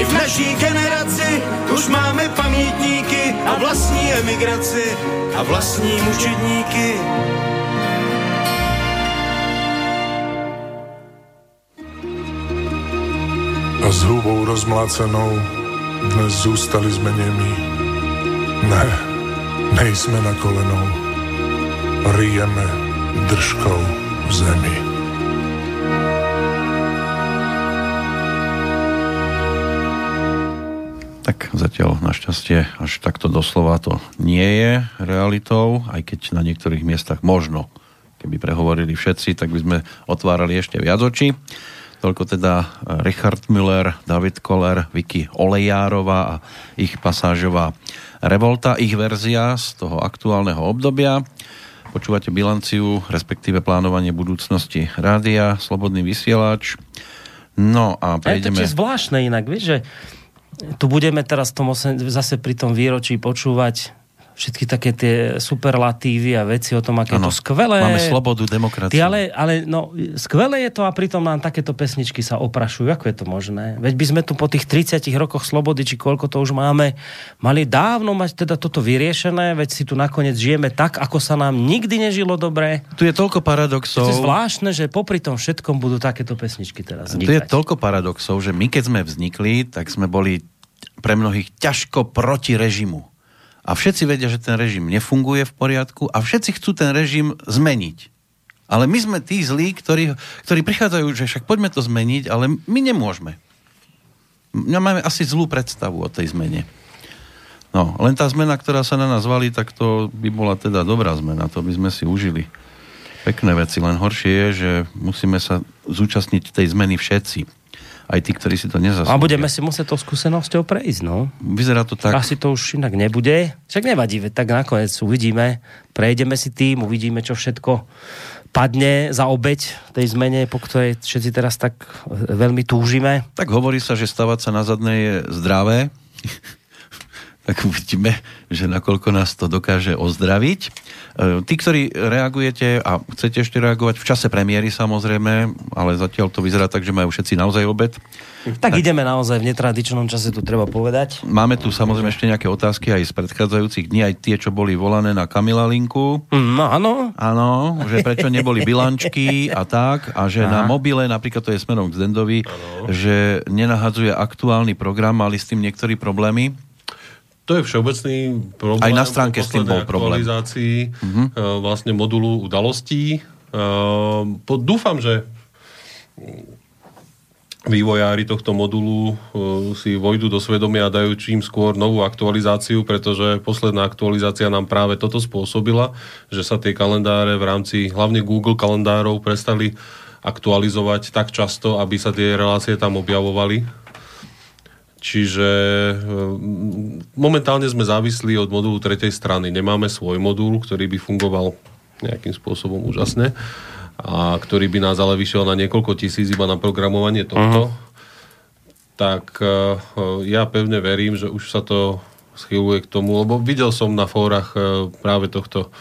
I v naší generaci už máme pamětníky a vlastní emigraci a vlastní mučedníky. a s hubou rozmlácenou dnes zůstali jsme němí. Ne, nejsme na kolenou, ryjeme držkou v zemi. Tak zatiaľ našťastie až takto doslova to nie je realitou, aj keď na niektorých miestach možno. Keby prehovorili všetci, tak by sme otvárali ešte viac očí. Toľko teda Richard Müller, David Koller, Vicky Olejárova a ich pasážová revolta, ich verzia z toho aktuálneho obdobia. Počúvate bilanciu, respektíve plánovanie budúcnosti rádia, slobodný vysielač. No a prejdeme... Je to zvláštne inak, vieš, že tu budeme teraz tom osem, zase pri tom výročí počúvať všetky také tie superlatívy a veci o tom, aké Áno, je to skvelé. Máme slobodu, demokraciu. Ty ale, ale no, skvelé je to a pritom nám takéto pesničky sa oprašujú. Ako je to možné? Veď by sme tu po tých 30 rokoch slobody, či koľko to už máme, mali dávno mať teda toto vyriešené, veď si tu nakoniec žijeme tak, ako sa nám nikdy nežilo dobre. Tu je toľko paradoxov. To je zvláštne, že popri tom všetkom budú takéto pesničky teraz Tu je vznikať. toľko paradoxov, že my keď sme vznikli, tak sme boli pre mnohých ťažko proti režimu. A všetci vedia, že ten režim nefunguje v poriadku a všetci chcú ten režim zmeniť. Ale my sme tí zlí, ktorí, ktorí prichádzajú, že však poďme to zmeniť, ale my nemôžeme. My máme asi zlú predstavu o tej zmene. No, len tá zmena, ktorá sa na nás valí, tak to by bola teda dobrá zmena, to by sme si užili. Pekné veci, len horšie je, že musíme sa zúčastniť tej zmeny všetci. Aj tí, ktorí si to nezaslúžia. A budeme si musieť tou skúsenosťou prejsť, no. Vyzerá to tak. Asi to už inak nebude. Však nevadí, tak nakoniec uvidíme. Prejdeme si tým, uvidíme, čo všetko padne za obeď tej zmene, po ktorej všetci teraz tak veľmi túžime. Tak hovorí sa, že stavať sa na zadnej je zdravé. Tak uvidíme, že nakoľko nás to dokáže ozdraviť. E, tí, ktorí reagujete a chcete ešte reagovať v čase premiéry samozrejme, ale zatiaľ to vyzerá tak, že majú všetci naozaj obed. Tak, tak ideme naozaj v netradičnom čase, tu treba povedať. Máme tu samozrejme ešte nejaké otázky aj z predchádzajúcich dní, aj tie, čo boli volané na Kamila Linku. No áno. Áno, že prečo neboli bilančky a tak, a že Aha. na mobile, napríklad to je smerom k Zdendovi, že nenahadzuje aktuálny program, mali s tým niektorí problémy. To je všeobecný problém. Aj na stránke s tým bol problém. uh-huh. vlastne modulu udalostí. E, dúfam, že vývojári tohto modulu e, si vojdu do svedomia a dajú čím skôr novú aktualizáciu, pretože posledná aktualizácia nám práve toto spôsobila, že sa tie kalendáre v rámci hlavne Google kalendárov prestali aktualizovať tak často, aby sa tie relácie tam objavovali Čiže mm, momentálne sme závislí od modulu tretej strany. Nemáme svoj modul, ktorý by fungoval nejakým spôsobom úžasne a ktorý by nás ale vyšiel na niekoľko tisíc iba na programovanie tohto. Uh-huh. Tak uh, ja pevne verím, že už sa to schyluje k tomu, lebo videl som na fórach uh, práve tohto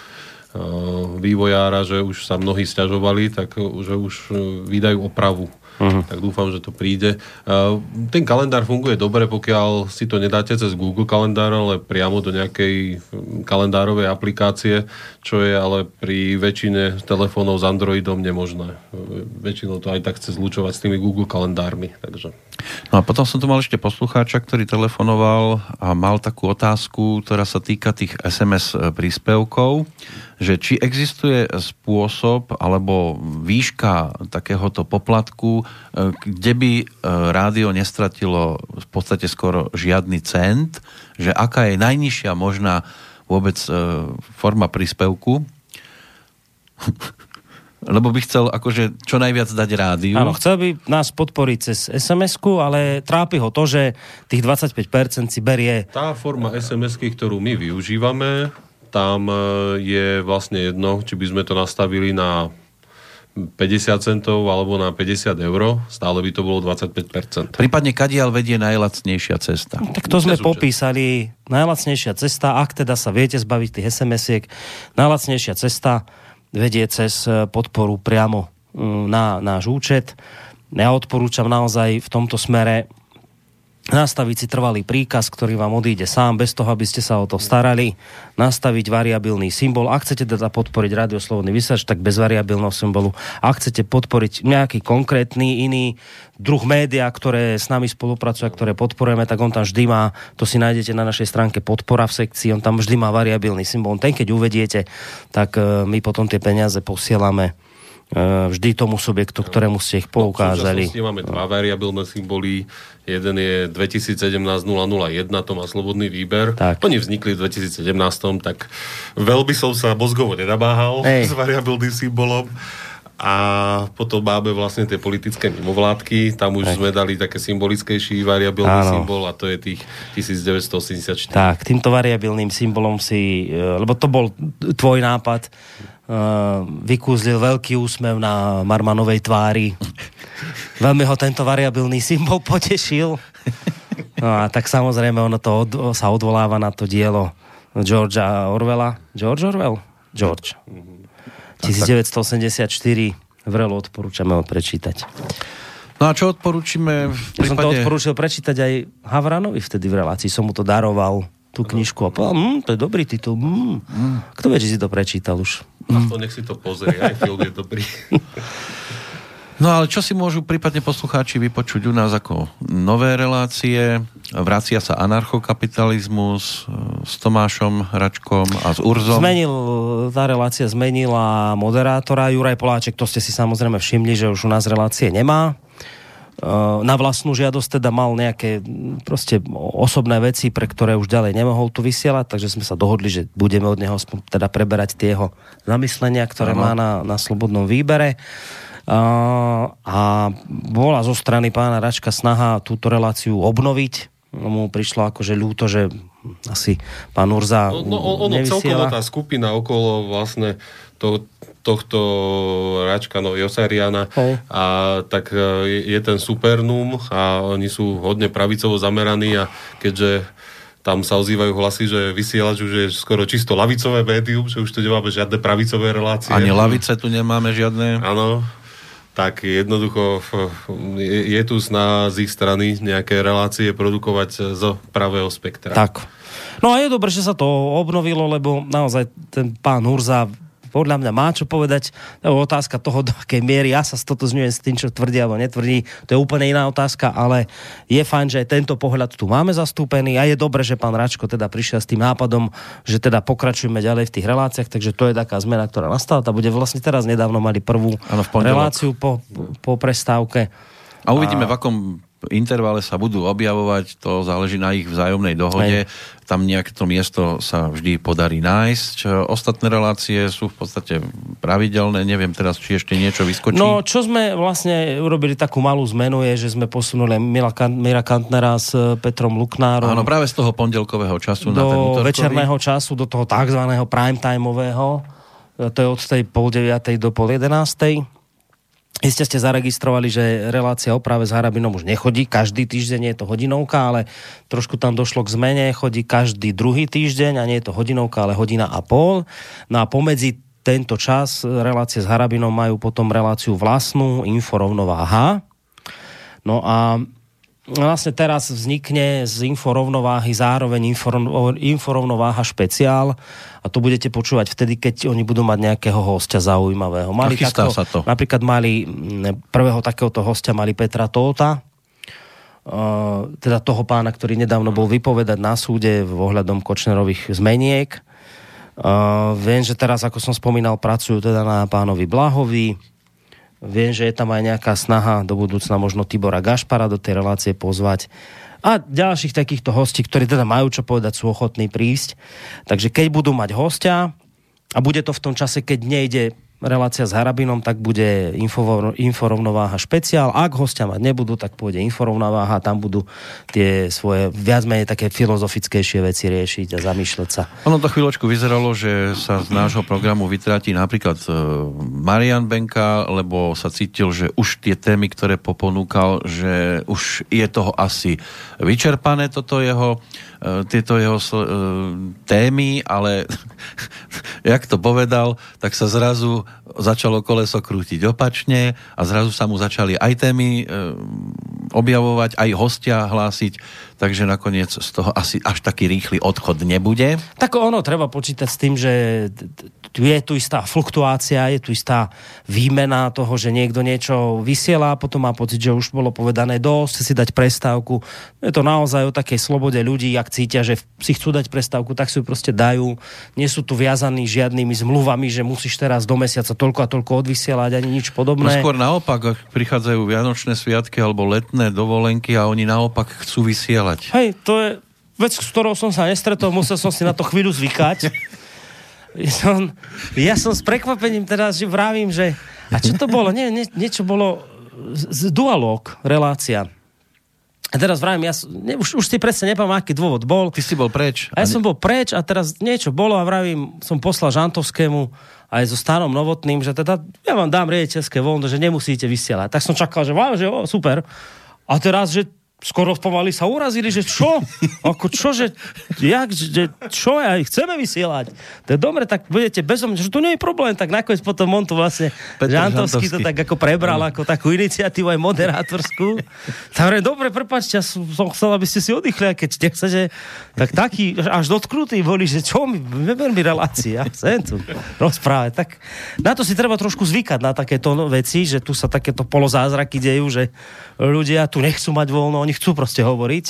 vývojára, že už sa mnohí stiažovali, tak že už vydajú opravu Uh-huh. Tak dúfam, že to príde. Uh, ten kalendár funguje dobre, pokiaľ si to nedáte cez Google kalendár, ale priamo do nejakej hm, kalendárovej aplikácie, čo je ale pri väčšine telefónov s Androidom nemožné. Väčšinou to aj tak chce zlučovať s tými Google kalendármi. Takže. No a potom som tu mal ešte poslucháča, ktorý telefonoval a mal takú otázku, ktorá sa týka tých SMS príspevkov že či existuje spôsob alebo výška takéhoto poplatku, e, kde by e, rádio nestratilo v podstate skoro žiadny cent, že aká je najnižšia možná vôbec e, forma príspevku, lebo by chcel akože čo najviac dať rádiu. Áno, chcel by nás podporiť cez sms ale trápi ho to, že tých 25% si berie... Tá forma sms ktorú my využívame, tam e, je vlastne jedno, či by sme to nastavili na 50 centov alebo na 50 eur, stále by to bolo 25%. Prípadne kadiaľ vedie najlacnejšia cesta. Tak to sme popísali. Najlacnejšia cesta, ak teda sa viete zbaviť tých SMS-iek, najlacnejšia cesta vedie cez e, podporu priamo mm, na náš účet. Ja odporúčam naozaj v tomto smere nastaviť si trvalý príkaz, ktorý vám odíde sám, bez toho, aby ste sa o to starali, nastaviť variabilný symbol. Ak chcete teda podporiť radioslobodný vysač, tak bez variabilného symbolu. Ak chcete podporiť nejaký konkrétny iný druh média, ktoré s nami spolupracuje, ktoré podporujeme, tak on tam vždy má, to si nájdete na našej stránke podpora v sekcii, on tam vždy má variabilný symbol. Ten, keď uvediete, tak e, my potom tie peniaze posielame vždy tomu subjektu, ktorému ste ich no, poukázali. No, máme dva variabilné symboly, Jeden je 2017-001, to má slobodný výber. Tak. Oni vznikli v 2017, tak veľmi som sa mozgovo nedabáhal Ej. s variabilným symbolom. A potom máme vlastne tie politické mimovládky, tam už Ej. sme dali také symbolickejší variabilný Áno. symbol a to je tých 1984. Tak, týmto variabilným symbolom si, e, lebo to bol tvoj nápad, uh, vykúzlil veľký úsmev na Marmanovej tvári. Veľmi ho tento variabilný symbol potešil. No a tak samozrejme ono to od, sa odvoláva na to dielo Georgia Orwella. George Orwell? George. 1984 vrelo odporúčame ho prečítať. No a čo odporúčime v prípade... Ja som to odporúčil prečítať aj Havranovi vtedy v relácii. Som mu to daroval tú knižku a povedal, mm, to je dobrý titul. Mm. Mm. Kto vie, či si to prečítal už? Mm. to nech si to pozrie, aj film je dobrý. No ale čo si môžu prípadne poslucháči vypočuť u nás ako nové relácie? Vracia sa anarchokapitalizmus e, s Tomášom Račkom a s Urzom. Zmenil, tá relácia zmenila moderátora Juraj Poláček, to ste si samozrejme všimli, že už u nás relácie nemá. na vlastnú žiadosť teda mal nejaké mm, proste osobné veci, pre ktoré už ďalej nemohol tu vysielať, takže sme sa dohodli, že budeme od neho teda preberať tie jeho zamyslenia, ktoré Aha. má na, na slobodnom výbere. Uh, a bola zo strany pána Račka snaha túto reláciu obnoviť. Mu prišlo akože ľúto, že asi pán Urza No, no ono celkovo tá skupina okolo vlastne to, tohto Račka no, Josariana a tak e, je, je ten supernum a oni sú hodne pravicovo zameraní a keďže tam sa ozývajú hlasy, že vysielač už je skoro čisto lavicové médium, že už tu nemáme žiadne pravicové relácie. Ani lavice tu nemáme žiadne. Áno, tak jednoducho je, tu snaha z ich strany nejaké relácie produkovať zo pravého spektra. Tak. No a je dobré, že sa to obnovilo, lebo naozaj ten pán Hurza podľa mňa má čo povedať. To je otázka toho, do akej miery ja sa stotožňujem s tým, čo tvrdí alebo netvrdí. To je úplne iná otázka, ale je fajn, že aj tento pohľad tu máme zastúpený a je dobré, že pán Račko teda prišiel s tým nápadom, že teda pokračujeme ďalej v tých reláciách, takže to je taká zmena, ktorá nastala. Tá bude vlastne teraz nedávno mali prvú v pondelok. reláciu po, po prestávke. A uvidíme, v akom intervale sa budú objavovať, to záleží na ich vzájomnej dohode. Tam nejaké to miesto sa vždy podarí nájsť. Ostatné relácie sú v podstate pravidelné, neviem teraz, či ešte niečo vyskočí. No, čo sme vlastne urobili takú malú zmenu je, že sme posunuli Mila, Mira Kantnera s e, Petrom Luknárom Áno, práve z toho pondelkového času na ten do útorkový. večerného času, do toho tzv. primetimeového. E, To je od tej pol deviatej do pol jedenástej. Iste ste zaregistrovali, že relácia o práve s Harabinom už nechodí. Každý týždeň je to hodinovka, ale trošku tam došlo k zmene. Chodí každý druhý týždeň a nie je to hodinovka, ale hodina a pol. No a pomedzi tento čas relácie s Harabinom majú potom reláciu vlastnú, inforovnováha. No a vlastne teraz vznikne z inforovnováhy zároveň inforovnováha špeciál a to budete počúvať vtedy, keď oni budú mať nejakého hostia zaujímavého. Mali chystá sa to. Napríklad mali prvého takéhoto hostia mali Petra Tóta, Uh, teda toho pána, ktorý nedávno bol vypovedať na súde v ohľadom Kočnerových zmeniek. Uh, viem, že teraz, ako som spomínal, pracujú teda na pánovi Blahovi. Viem, že je tam aj nejaká snaha do budúcna možno Tibora Gašpara do tej relácie pozvať. A ďalších takýchto hostí, ktorí teda majú čo povedať, sú ochotní prísť. Takže keď budú mať hostia, a bude to v tom čase, keď nejde relácia s Harabinom, tak bude info, inforovnováha špeciál. Ak hostia mať nebudú, tak pôjde inforovnováha, tam budú tie svoje viac menej také filozofickejšie veci riešiť a zamýšľať sa. Ono to chvíľočku vyzeralo, že sa z nášho programu vytratí napríklad e, Marian Benka, lebo sa cítil, že už tie témy, ktoré poponúkal, že už je toho asi vyčerpané toto jeho, e, tieto jeho e, témy, ale jak to povedal, tak sa zrazu začalo koleso krútiť opačne a zrazu sa mu začali aj témy e, objavovať, aj hostia hlásiť, takže nakoniec z toho asi až taký rýchly odchod nebude. Tak ono, treba počítať s tým, že t- t- je tu istá fluktuácia, je tu istá výmena toho, že niekto niečo vysiela, potom má pocit, že už bolo povedané dosť, si dať prestávku. Je to naozaj o takej slobode ľudí, ak cítia, že si chcú dať prestávku, tak si ju proste dajú. Nie sú tu viazaní žiadnymi zmluvami, že musíš teraz do mesiaca toľko a toľko odvysielať, ani nič No podobné. skôr naopak, ak prichádzajú Vianočné sviatky alebo letné dovolenky a oni naopak chcú vysielať. Hej, to je vec, s ktorou som sa nestretol, musel som si na to chvíľu zvykať. Ja som, ja som s prekvapením teraz, že vravím, že... A čo to bolo? Nie, nie, niečo bolo z, z dualog, relácia. A teraz vravím, ja, ne, už, už si presne nepamätám, aký dôvod bol. Ty si bol preč. A ja som bol preč a teraz niečo bolo a vravím, som poslal Žantovskému aj so Stanom Novotným, že teda ja vám dám riaditeľské voľno, že nemusíte vysielať. Tak som čakal, že, wow, že o, super. A teraz, že skoro pomaly sa urazili, že čo? Ako čo, že, jak, že čo, ja chceme vysielať. To je dobre, tak budete bezo mňa, že to nie je problém, tak nakoniec potom on tu vlastne Peter Žantovský to Žantovský. tak ako prebral ako takú iniciatívu aj moderátorskú. Tak hovorím, dobre, prepáčte, ja som, som chcel, aby ste si oddychli, a keď nechcete, tak taký, až dotknutí boli, že čo mi, neber mi relácie, ja chcem tu rozprávať. Tak na to si treba trošku zvykať, na takéto no- veci, že tu sa takéto polozázraky dejú, že ľudia tu nechcú mať voľno, oni chcú proste hovoriť.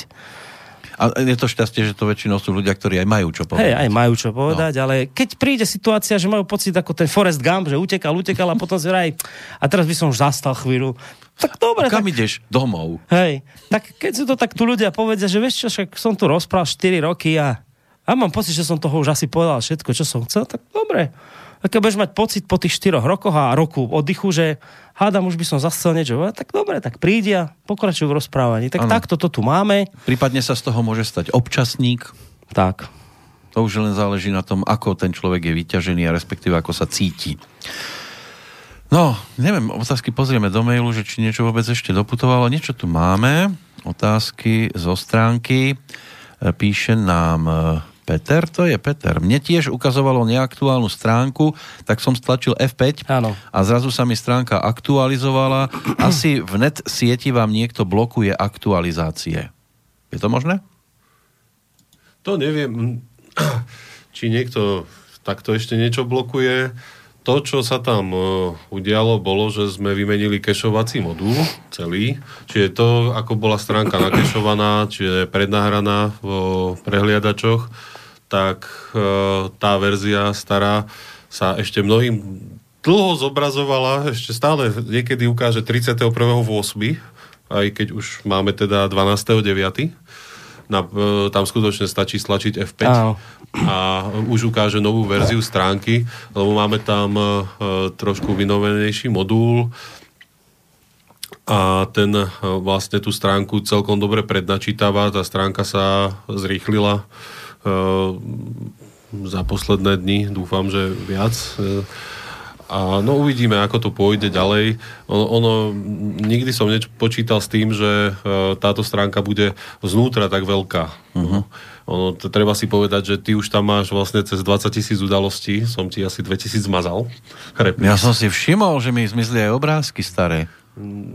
A je to šťastie, že to väčšinou sú ľudia, ktorí aj majú čo povedať. Hej, aj majú čo povedať, no. ale keď príde situácia, že majú pocit ako ten Forest Gump, že utekal, utekal a potom si vraj, a teraz by som už zastal chvíľu. Tak dobre. A kam tak, ideš? Domov. hej, tak keď si to tak tu ľudia povedia, že vieš čo, však som tu rozprával 4 roky a, a mám pocit, že som toho už asi povedal všetko, čo som chcel, tak dobre. A keď budeš mať pocit po tých 4 rokoch a roku oddychu, že hádam, už by som zase chcel niečo povedať, tak dobre, tak prídi a pokračuj v rozprávaní. Tak Áno. takto to tu máme. Prípadne sa z toho môže stať občasník. Tak. To už len záleží na tom, ako ten človek je vyťažený a respektíve ako sa cíti. No, neviem, otázky pozrieme do mailu, že či niečo vôbec ešte doputovalo. Niečo tu máme. Otázky zo stránky. E, Píše nám e, Peter, to je Peter. Mne tiež ukazovalo neaktuálnu stránku, tak som stlačil F5 Áno. a zrazu sa mi stránka aktualizovala. Asi v net sieti vám niekto blokuje aktualizácie. Je to možné? To neviem, či niekto takto ešte niečo blokuje. To, čo sa tam uh, udialo, bolo, že sme vymenili kešovací modul celý. Čiže to, ako bola stránka nakešovaná, čiže prednahraná vo prehliadačoch, tak uh, tá verzia stará sa ešte mnohým dlho zobrazovala, ešte stále niekedy ukáže 31.8., aj keď už máme teda 12.9., na, e, tam skutočne stačí stlačiť F5 Áno. a už ukáže novú verziu stránky, lebo máme tam e, trošku vynovenejší modul a ten e, vlastne tú stránku celkom dobre prednačítava, tá stránka sa zrýchlila e, za posledné dni, dúfam, že viac. E, a no uvidíme, ako to pôjde ďalej. Ono, ono nikdy som nepočítal s tým, že e, táto stránka bude znútra tak veľká. Uh-huh. Ono, to, treba si povedať, že ty už tam máš vlastne cez 20 tisíc udalostí, som ti asi 2000 zmazal. Ja som si všimol, že mi zmizli aj obrázky staré.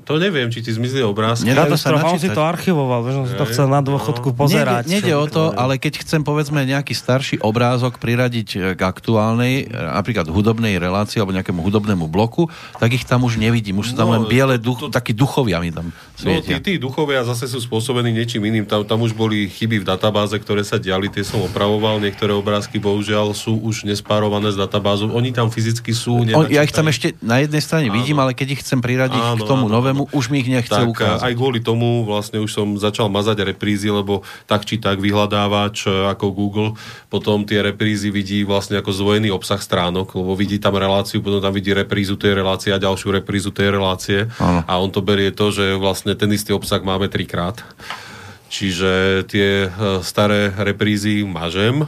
To neviem, či ti zmizli obrázky. Nedá to sa to- on si to archivoval, vieš, on si to chcel na dôchodku pozerať. Nejde, nejde o to, ale keď chcem povedzme nejaký starší obrázok priradiť e, k aktuálnej, e, napríklad hudobnej relácii alebo nejakému hudobnému bloku, tak ich tam už nevidím. Už sú tam No, len biele duch, takí duchovia mi tam No, tí, svietia. tí duchovia zase sú spôsobení niečím iným. Tam, tam už boli chyby v databáze, ktoré sa diali, tie som opravoval. Niektoré obrázky, bohužiaľ, sú už nespárované s databázou. Oni tam fyzicky sú. On, ja ich tam nenačítajú. ešte na jednej strane vidím, ale keď ich chcem priradiť Áno, k tomu áno, novému, už mi ich nechce tak ukázať. aj kvôli tomu vlastne už som začal mazať reprízy, lebo tak či tak vyhľadávač e, ako Google potom tie reprízy vidí vlastne ako zdvojený obsah stránok, lebo vidí tam reláciu, potom tam vidí reprízu tej relácie a ďalšiu reprízu tej relácie Áno. a on to berie to, že vlastne ten istý obsah máme trikrát. Čiže tie e, staré reprízy mažem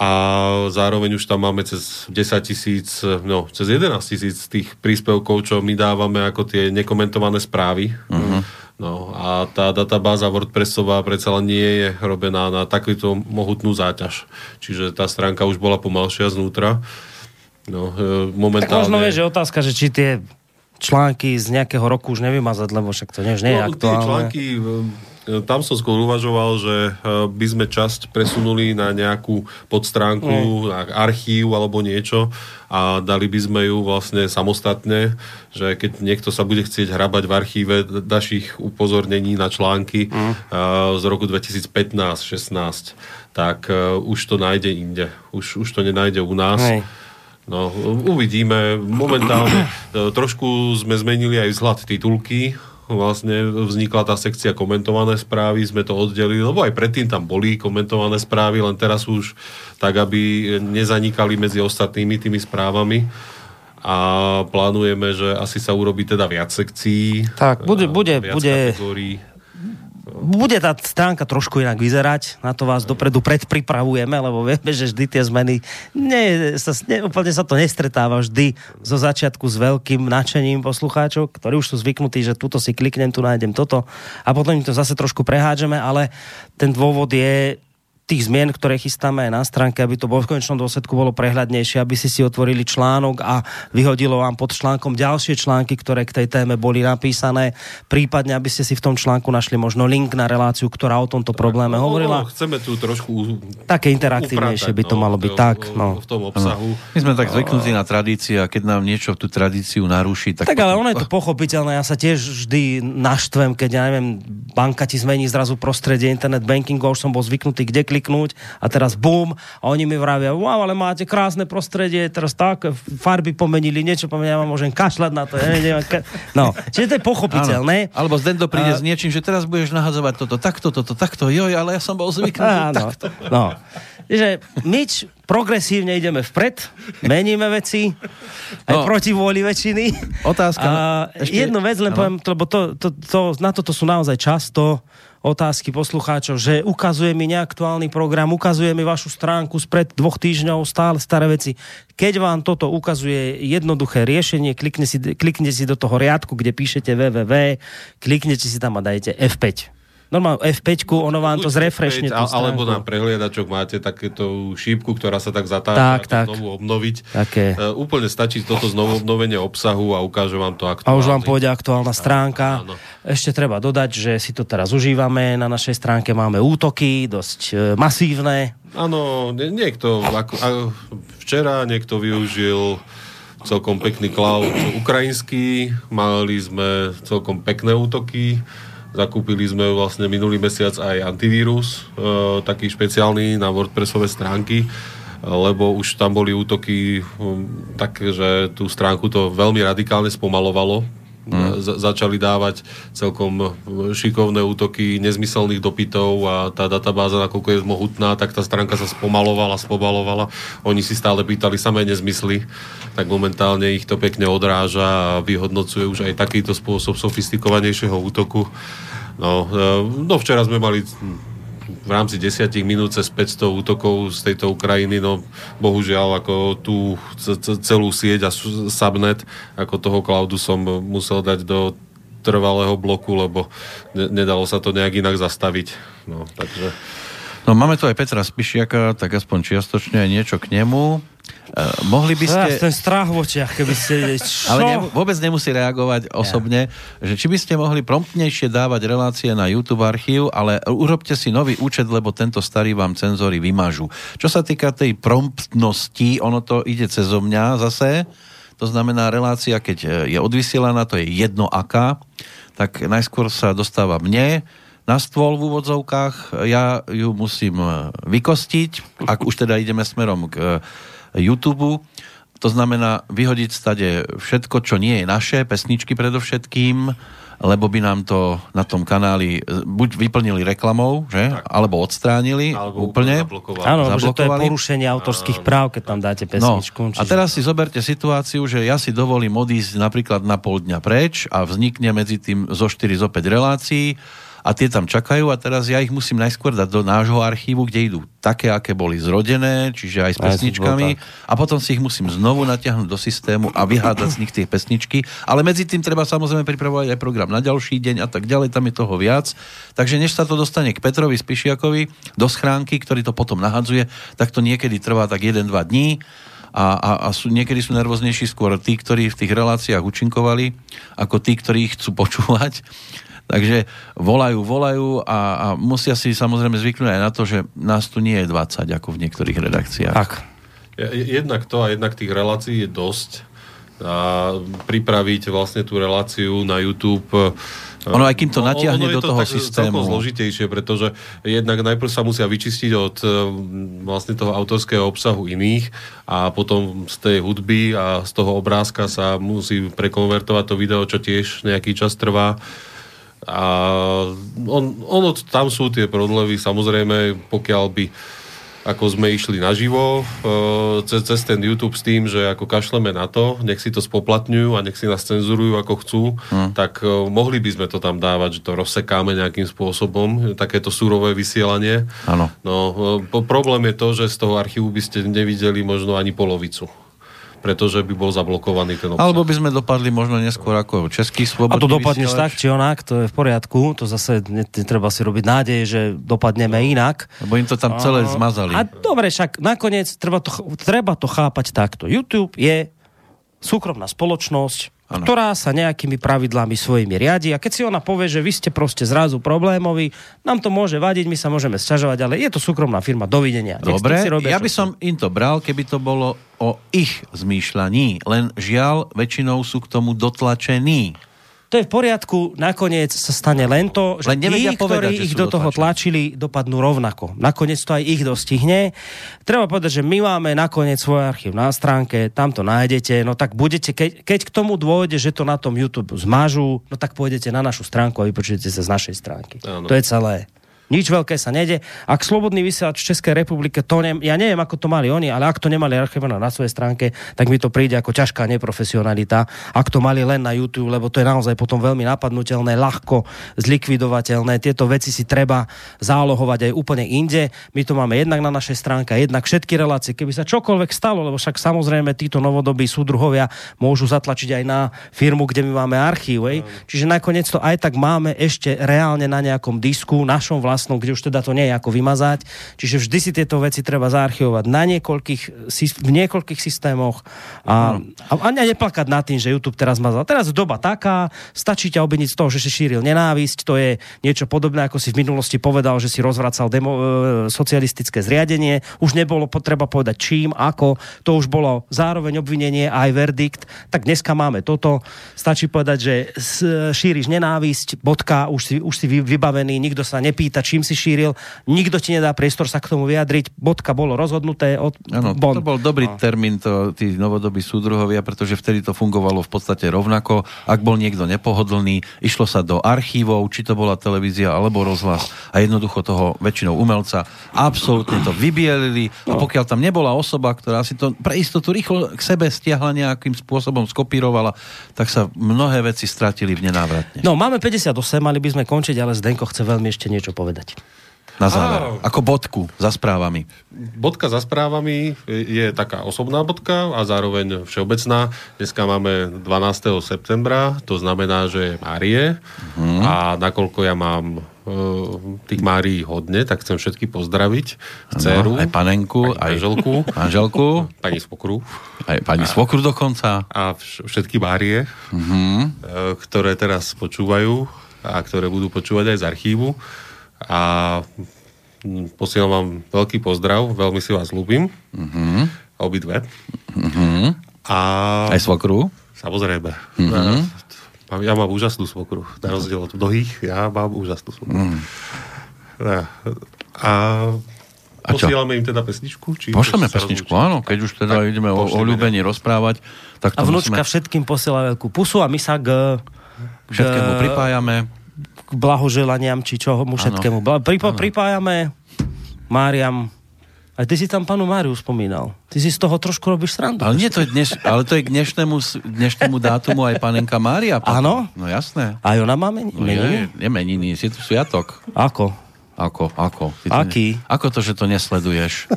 a zároveň už tam máme cez 10 tisíc, no cez 11 tisíc tých príspevkov, čo my dávame ako tie nekomentované správy. Uh-huh. No a tá databáza WordPressová predsa len nie je robená na takúto mohutnú záťaž. Čiže tá stránka už bola pomalšia znútra. No, e, Tak momentálne... možno vieš, že otázka, že či tie články z nejakého roku už nevymazať, lebo však to nie, už nie je No, tie aktuálne. články, e, tam som skôr uvažoval, že e, by sme časť presunuli na nejakú podstránku, na archív alebo niečo a dali by sme ju vlastne samostatne, že keď niekto sa bude chcieť hrabať v archíve našich upozornení na články Mm. e, z roku 2015-16, tak e, už to nájde inde. Už, už to nenájde u nás. Hej. No, uvidíme. Momentálne e, trošku sme zmenili aj vzhľad titulky. Vlastne vznikla tá sekcia komentované správy, sme to oddelili, lebo aj predtým tam boli komentované správy, len teraz už tak, aby nezanikali medzi ostatnými tými správami. A plánujeme, že asi sa urobí teda viac sekcií. Tak, bude- bude- viac bude- kategórií. Bude tá stránka trošku inak vyzerať, na to vás dopredu predpripravujeme, lebo vieme, že vždy tie zmeny, nie, sa, ne, úplne sa to nestretáva vždy zo začiatku s veľkým nadšením poslucháčov, ktorí už sú zvyknutí, že tuto si kliknem, tu nájdem toto a potom im to zase trošku prehádžeme, ale ten dôvod je tých zmien, ktoré chystáme aj na stránke, aby to bolo v konečnom dôsledku bolo prehľadnejšie, aby ste si otvorili článok a vyhodilo vám pod článkom ďalšie články, ktoré k tej téme boli napísané, prípadne aby ste si v tom článku našli možno link na reláciu, ktorá o tomto probléme no, hovorila. No, chceme tu trošku Také interaktívnejšie by to malo byť, tak. No. V tom obsahu. My sme tak zvyknutí na tradíciu a keď nám niečo tú tradíciu naruší, tak... Tak ale ono je to pochopiteľné, ja sa tiež vždy naštvem, keď ja neviem, banka ti zmení zrazu prostredie internet bankingu, už som bol zvyknutý kde kliknúť a teraz bum a oni mi vravia, wow, ale máte krásne prostredie, teraz tak, farby pomenili, niečo pomenili, ja vám môžem kašľať na to. Ja neviem, ka... No, čiže to je pochopiteľné. Áno. Alebo Zdendo príde a... s niečím, že teraz budeš nahadzovať toto, takto, toto, takto, joj, ale ja som bol zvyknutý takto. No. Že my progresívne ideme vpred, meníme veci, aj no, proti vôli väčšiny. Otázka. A ešte, jednu vec len ano. poviem, lebo to, to, to, na toto sú naozaj často otázky poslucháčov, že ukazuje mi neaktuálny program, ukazuje mi vašu stránku spred dvoch týždňov, stále staré veci. Keď vám toto ukazuje jednoduché riešenie, klikne si, kliknete si do toho riadku, kde píšete www, kliknete si tam a dajete F5 normálne F5, ono vám to zrefreshne. F5, alebo na prehliadačok máte takéto šípku, ktorá sa tak zatáča tak, tak. znovu obnoviť. Také. Uh, úplne stačí toto znovu obnovenie obsahu a ukáže vám to aktuálne. A už vám pôjde aktuálna stránka. Áno. Ešte treba dodať, že si to teraz užívame. Na našej stránke máme útoky, dosť e, masívne. Áno, niekto, ako, včera niekto využil celkom pekný cloud ukrajinský, mali sme celkom pekné útoky, Zakúpili sme vlastne minulý mesiac aj antivírus, e, taký špeciálny na WordPressové stránky, lebo už tam boli útoky um, tak, že tú stránku to veľmi radikálne spomalovalo. Mm. Za- začali dávať celkom šikovné útoky nezmyselných dopytov a tá databáza, nakoľko je mohutná, tak tá stránka sa spomalovala, spomalovala. Oni si stále pýtali samé nezmysly, tak momentálne ich to pekne odráža a vyhodnocuje už aj takýto spôsob sofistikovanejšieho útoku. No, e, no včera sme mali v rámci 10 minút cez 500 útokov z tejto Ukrajiny, no bohužiaľ ako tú celú sieť a subnet ako toho cloudu som musel dať do trvalého bloku, lebo nedalo sa to nejak inak zastaviť. No, takže... No máme tu aj Petra Spišiaka, tak aspoň čiastočne aj niečo k nemu. Uh, mohli by ste... Ja, ten strach v očiach, keby ste... Čo? Ale ne, vôbec nemusí reagovať osobne, ja. že či by ste mohli promptnejšie dávať relácie na YouTube archív, ale urobte si nový účet, lebo tento starý vám cenzory vymažu. Čo sa týka tej promptnosti, ono to ide cez mňa zase, to znamená relácia, keď je odvysielaná, to je jedno aká, tak najskôr sa dostáva mne, na stôl v úvodzovkách, ja ju musím vykostiť, ak už teda ideme smerom k YouTube. To znamená vyhodiť stade všetko, čo nie je naše, pesničky predovšetkým, lebo by nám to na tom kanáli buď vyplnili reklamou, že? Tak. alebo odstránili alebo úplne. Áno, že to je porušenie autorských práv, keď tam dáte no, pesničku. No, čiže... A teraz si zoberte situáciu, že ja si dovolím odísť napríklad na pol dňa preč a vznikne medzi tým zo 4 zo 5 relácií a tie tam čakajú a teraz ja ich musím najskôr dať do nášho archívu, kde idú také, aké boli zrodené, čiže aj s pesničkami a potom si ich musím znovu natiahnuť do systému a vyhádať z nich tie pesničky, ale medzi tým treba samozrejme pripravovať aj program na ďalší deň a tak ďalej, tam je toho viac. Takže než sa to dostane k Petrovi Spišiakovi do schránky, ktorý to potom nahadzuje, tak to niekedy trvá tak 1-2 dní a, a, a sú, niekedy sú nervóznejší skôr tí, ktorí v tých reláciách účinkovali, ako tí, ktorí ich chcú počúvať. Takže volajú, volajú a, a musia si samozrejme zvyknúť aj na to, že nás tu nie je 20 ako v niektorých redakciách. Tak. Jednak to a jednak tých relácií je dosť. A pripraviť vlastne tú reláciu na YouTube ono aj kým to no, natiahne do toho systému. zložitejšie, pretože jednak najprv sa musia vyčistiť od e, vlastne toho autorského obsahu iných a potom z tej hudby a z toho obrázka sa musí prekonvertovať to video, čo tiež nejaký čas trvá. A on, ono, tam sú tie prodlevy, samozrejme, pokiaľ by ako sme išli naživo e, cez, cez ten YouTube s tým, že ako kašleme na to, nech si to spoplatňujú a nech si nás cenzurujú ako chcú, hmm. tak uh, mohli by sme to tam dávať, že to rozsekáme nejakým spôsobom, takéto súrové vysielanie. Áno. No, uh, problém je to, že z toho archívu by ste nevideli možno ani polovicu pretože by bol zablokovaný ten obsah. Alebo by sme dopadli možno neskôr ako český A slobodný to dopadneš tak, či onak, to je v poriadku, to zase netreba si robiť nádej, že dopadneme inak. Lebo im to tam celé zmazali. A dobre, však nakoniec treba to, treba to chápať takto. YouTube je súkromná spoločnosť, Áno. ktorá sa nejakými pravidlami svojimi riadi a keď si ona povie, že vy ste proste zrazu problémoví, nám to môže vadiť, my sa môžeme sťažovať, ale je to súkromná firma, dovidenia. Dobre, si robia, ja by som im to bral, keby to bolo o ich zmýšľaní. Len žiaľ, väčšinou sú k tomu dotlačení. To je v poriadku, nakoniec sa stane len to, že Len tí, povedať, ktorí že ich do toho tlačili, dopadnú rovnako. Nakoniec to aj ich dostihne. Treba povedať, že my máme nakoniec svoj archív na stránke, tam to nájdete, no tak budete, keď, keď k tomu dôjde, že to na tom YouTube zmažú, no tak pôjdete na našu stránku a vypočujete sa z našej stránky. Áno. To je celé. Nič veľké sa nede. Ak slobodný vysielač v Českej republike, to ne, ja neviem, ako to mali oni, ale ak to nemali archivované na svojej stránke, tak mi to príde ako ťažká neprofesionalita. Ak to mali len na YouTube, lebo to je naozaj potom veľmi napadnutelné, ľahko zlikvidovateľné. Tieto veci si treba zálohovať aj úplne inde. My to máme jednak na našej stránke, jednak všetky relácie. Keby sa čokoľvek stalo, lebo však samozrejme títo novodobí súdruhovia môžu zatlačiť aj na firmu, kde my máme archív. Hej. Čiže nakoniec to aj tak máme ešte reálne na nejakom disku, našom vlastnom, kde už teda to nie je ako vymazať. Čiže vždy si tieto veci treba zaarchivovať na niekoľkých, v niekoľkých systémoch a, a, a neplakať nad tým, že YouTube teraz mazal. Teraz je doba taká, stačí ťa obviniť z toho, že si šíril nenávisť, to je niečo podobné, ako si v minulosti povedal, že si rozvracal demo, e, socialistické zriadenie. Už nebolo potreba povedať čím, ako, to už bolo zároveň obvinenie a aj verdikt. Tak dneska máme toto. Stačí povedať, že s- šíriš nenávisť, bodka, už si, už si vy- vybavený, nikto sa nepýta, čím si šíril, nikto ti nedá priestor sa k tomu vyjadriť, bodka bolo rozhodnuté. Od, Áno, bon. to bol dobrý termín, to, tí novodobí súdruhovia, pretože vtedy to fungovalo v podstate rovnako. Ak bol niekto nepohodlný, išlo sa do archívov, či to bola televízia alebo rozhlas a jednoducho toho väčšinou umelca absolútne to vybielili a pokiaľ tam nebola osoba, ktorá si to pre istotu rýchlo k sebe stiahla nejakým spôsobom, skopírovala, tak sa mnohé veci stratili v nenávratne. No, máme 58, mali by sme končiť, ale Zdenko chce veľmi ešte niečo povedať. Na záver. Ako bodku za správami. Bodka za správami je taká osobná bodka a zároveň všeobecná. Dneska máme 12. septembra, to znamená, že je Márie Mhm. a nakoľko ja mám e, tých Márií hodne, tak chcem všetky pozdraviť. Dceru, aj panenku, aj manželku, manželku, pani svokru aj pani svokru dokonca. a vš- všetky Márie, Mhm. e, ktoré teraz počúvajú a ktoré budú počúvať aj z archívu. A posielam vám veľký pozdrav, veľmi si vás ľúbim. Mhm. Obidve. Mhm. A Aj svokru. samozrejme. Mhm. Mám- Ja mám úžasnú svokru. Na rozdiel od mnohých, ja mám úžasnú svokru. Mhm. A, a A čo? posielame im teda pesničku? Či Pošleme pesničku, rozlúčime? áno, keď už teda Tak, ideme o, o ľúbení rozprávať, tak A vnúčka musíme všetkým posiela veľkú pusu a my sa k, k všetkému pripájame. K blahoželaniam, či čoho mu všetkému. Pripo, pripájame Máriam. Aj ty si tam panu Máriu spomínal. Ty si z toho trošku robíš srandu. Ale, nie, to je dneš, ale to je k dnešnému, dnešnému dátumu aj panenka Mária. Áno? No jasné. A ona má men- No meniny? je, je meniny, je tu sviatok. Ako? Ako, ako? Ty to Aký? Ne, ako to, že to nesleduješ?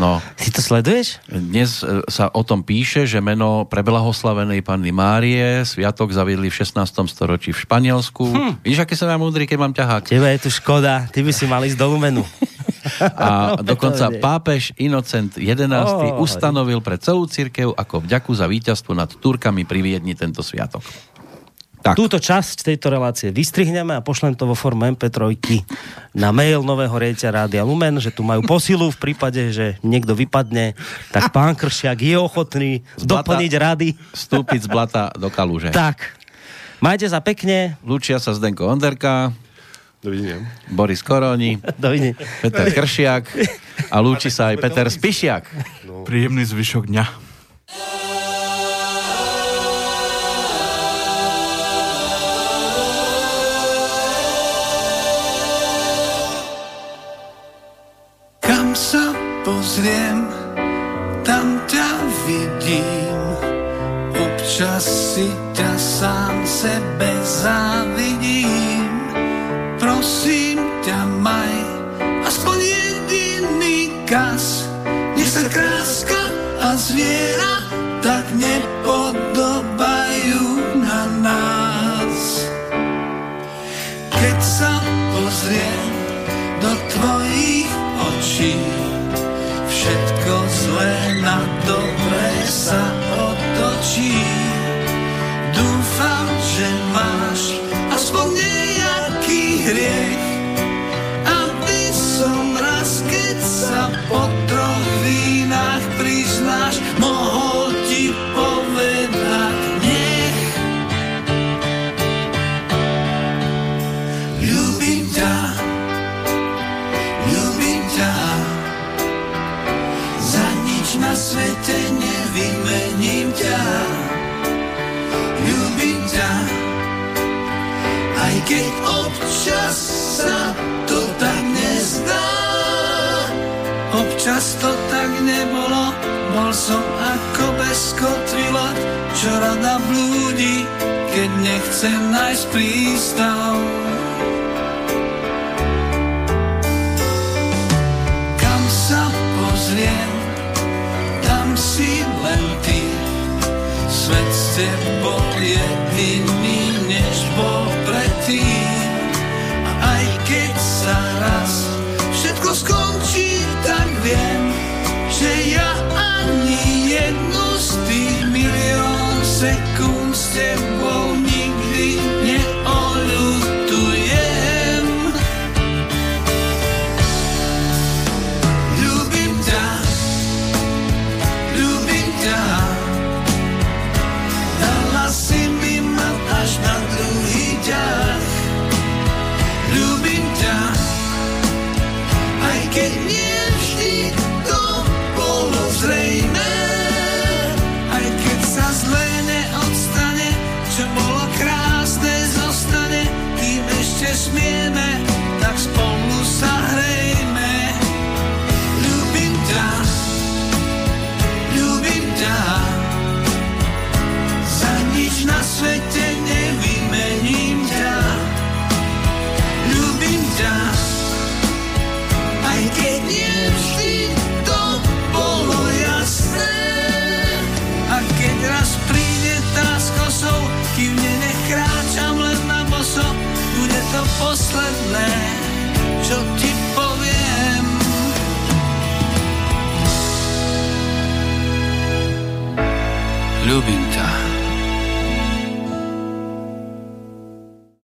No, Ty to sleduješ? dnes e, sa o tom píše, že meno preblahoslavenej panny Márie sviatok zaviedli v 16. storočí v Španielsku. Hm. Vidíš, aké som ja múdry, keď mám ťahák. Tebe je tu škoda. Ty by si mal ísť do Lumenu. A dokonca to pápež Inocent XI ustanovil pre celú církev ako vďaku za víťazstvo nad Turkami pri Viedni tento sviatok. Tak. Túto časť tejto relácie vystrihneme a pošlem to vo forme MP3 na mail nového riaditeľa Rádia Lumen, že tu majú posilu v prípade, že niekto vypadne, tak pán Kršiak je ochotný blata. doplniť rady. Vstúpiť z blata do kaluže. Tak, majte sa pekne. Lúčia sa Zdenko Onderka, Dovidenia. Boris Koroni, Dovidenia. Peter Kršiak a lúči sa aj Peter Spišiak. Príjemný zvyšok dňa. pozriem, tam ťa vidím. Občas si ťa sám sebe závidím. Prosím ťa maj, aspoň jediný kas. Nech sa kráska a zviera tak nepodobajú na nás. Keď sa pozriem do tvojich očí, sa otočí. Dúfam, že máš aspoň nejaký hriech, aby som raz, keď sa potočí, sa to tak nezdá. Občas to tak nebolo, bol som ako bez kotvilot, čo rada blúdi, keď nechce nájsť prístav. Kam sa pozriem, tam si len ty, svet s tebou jedný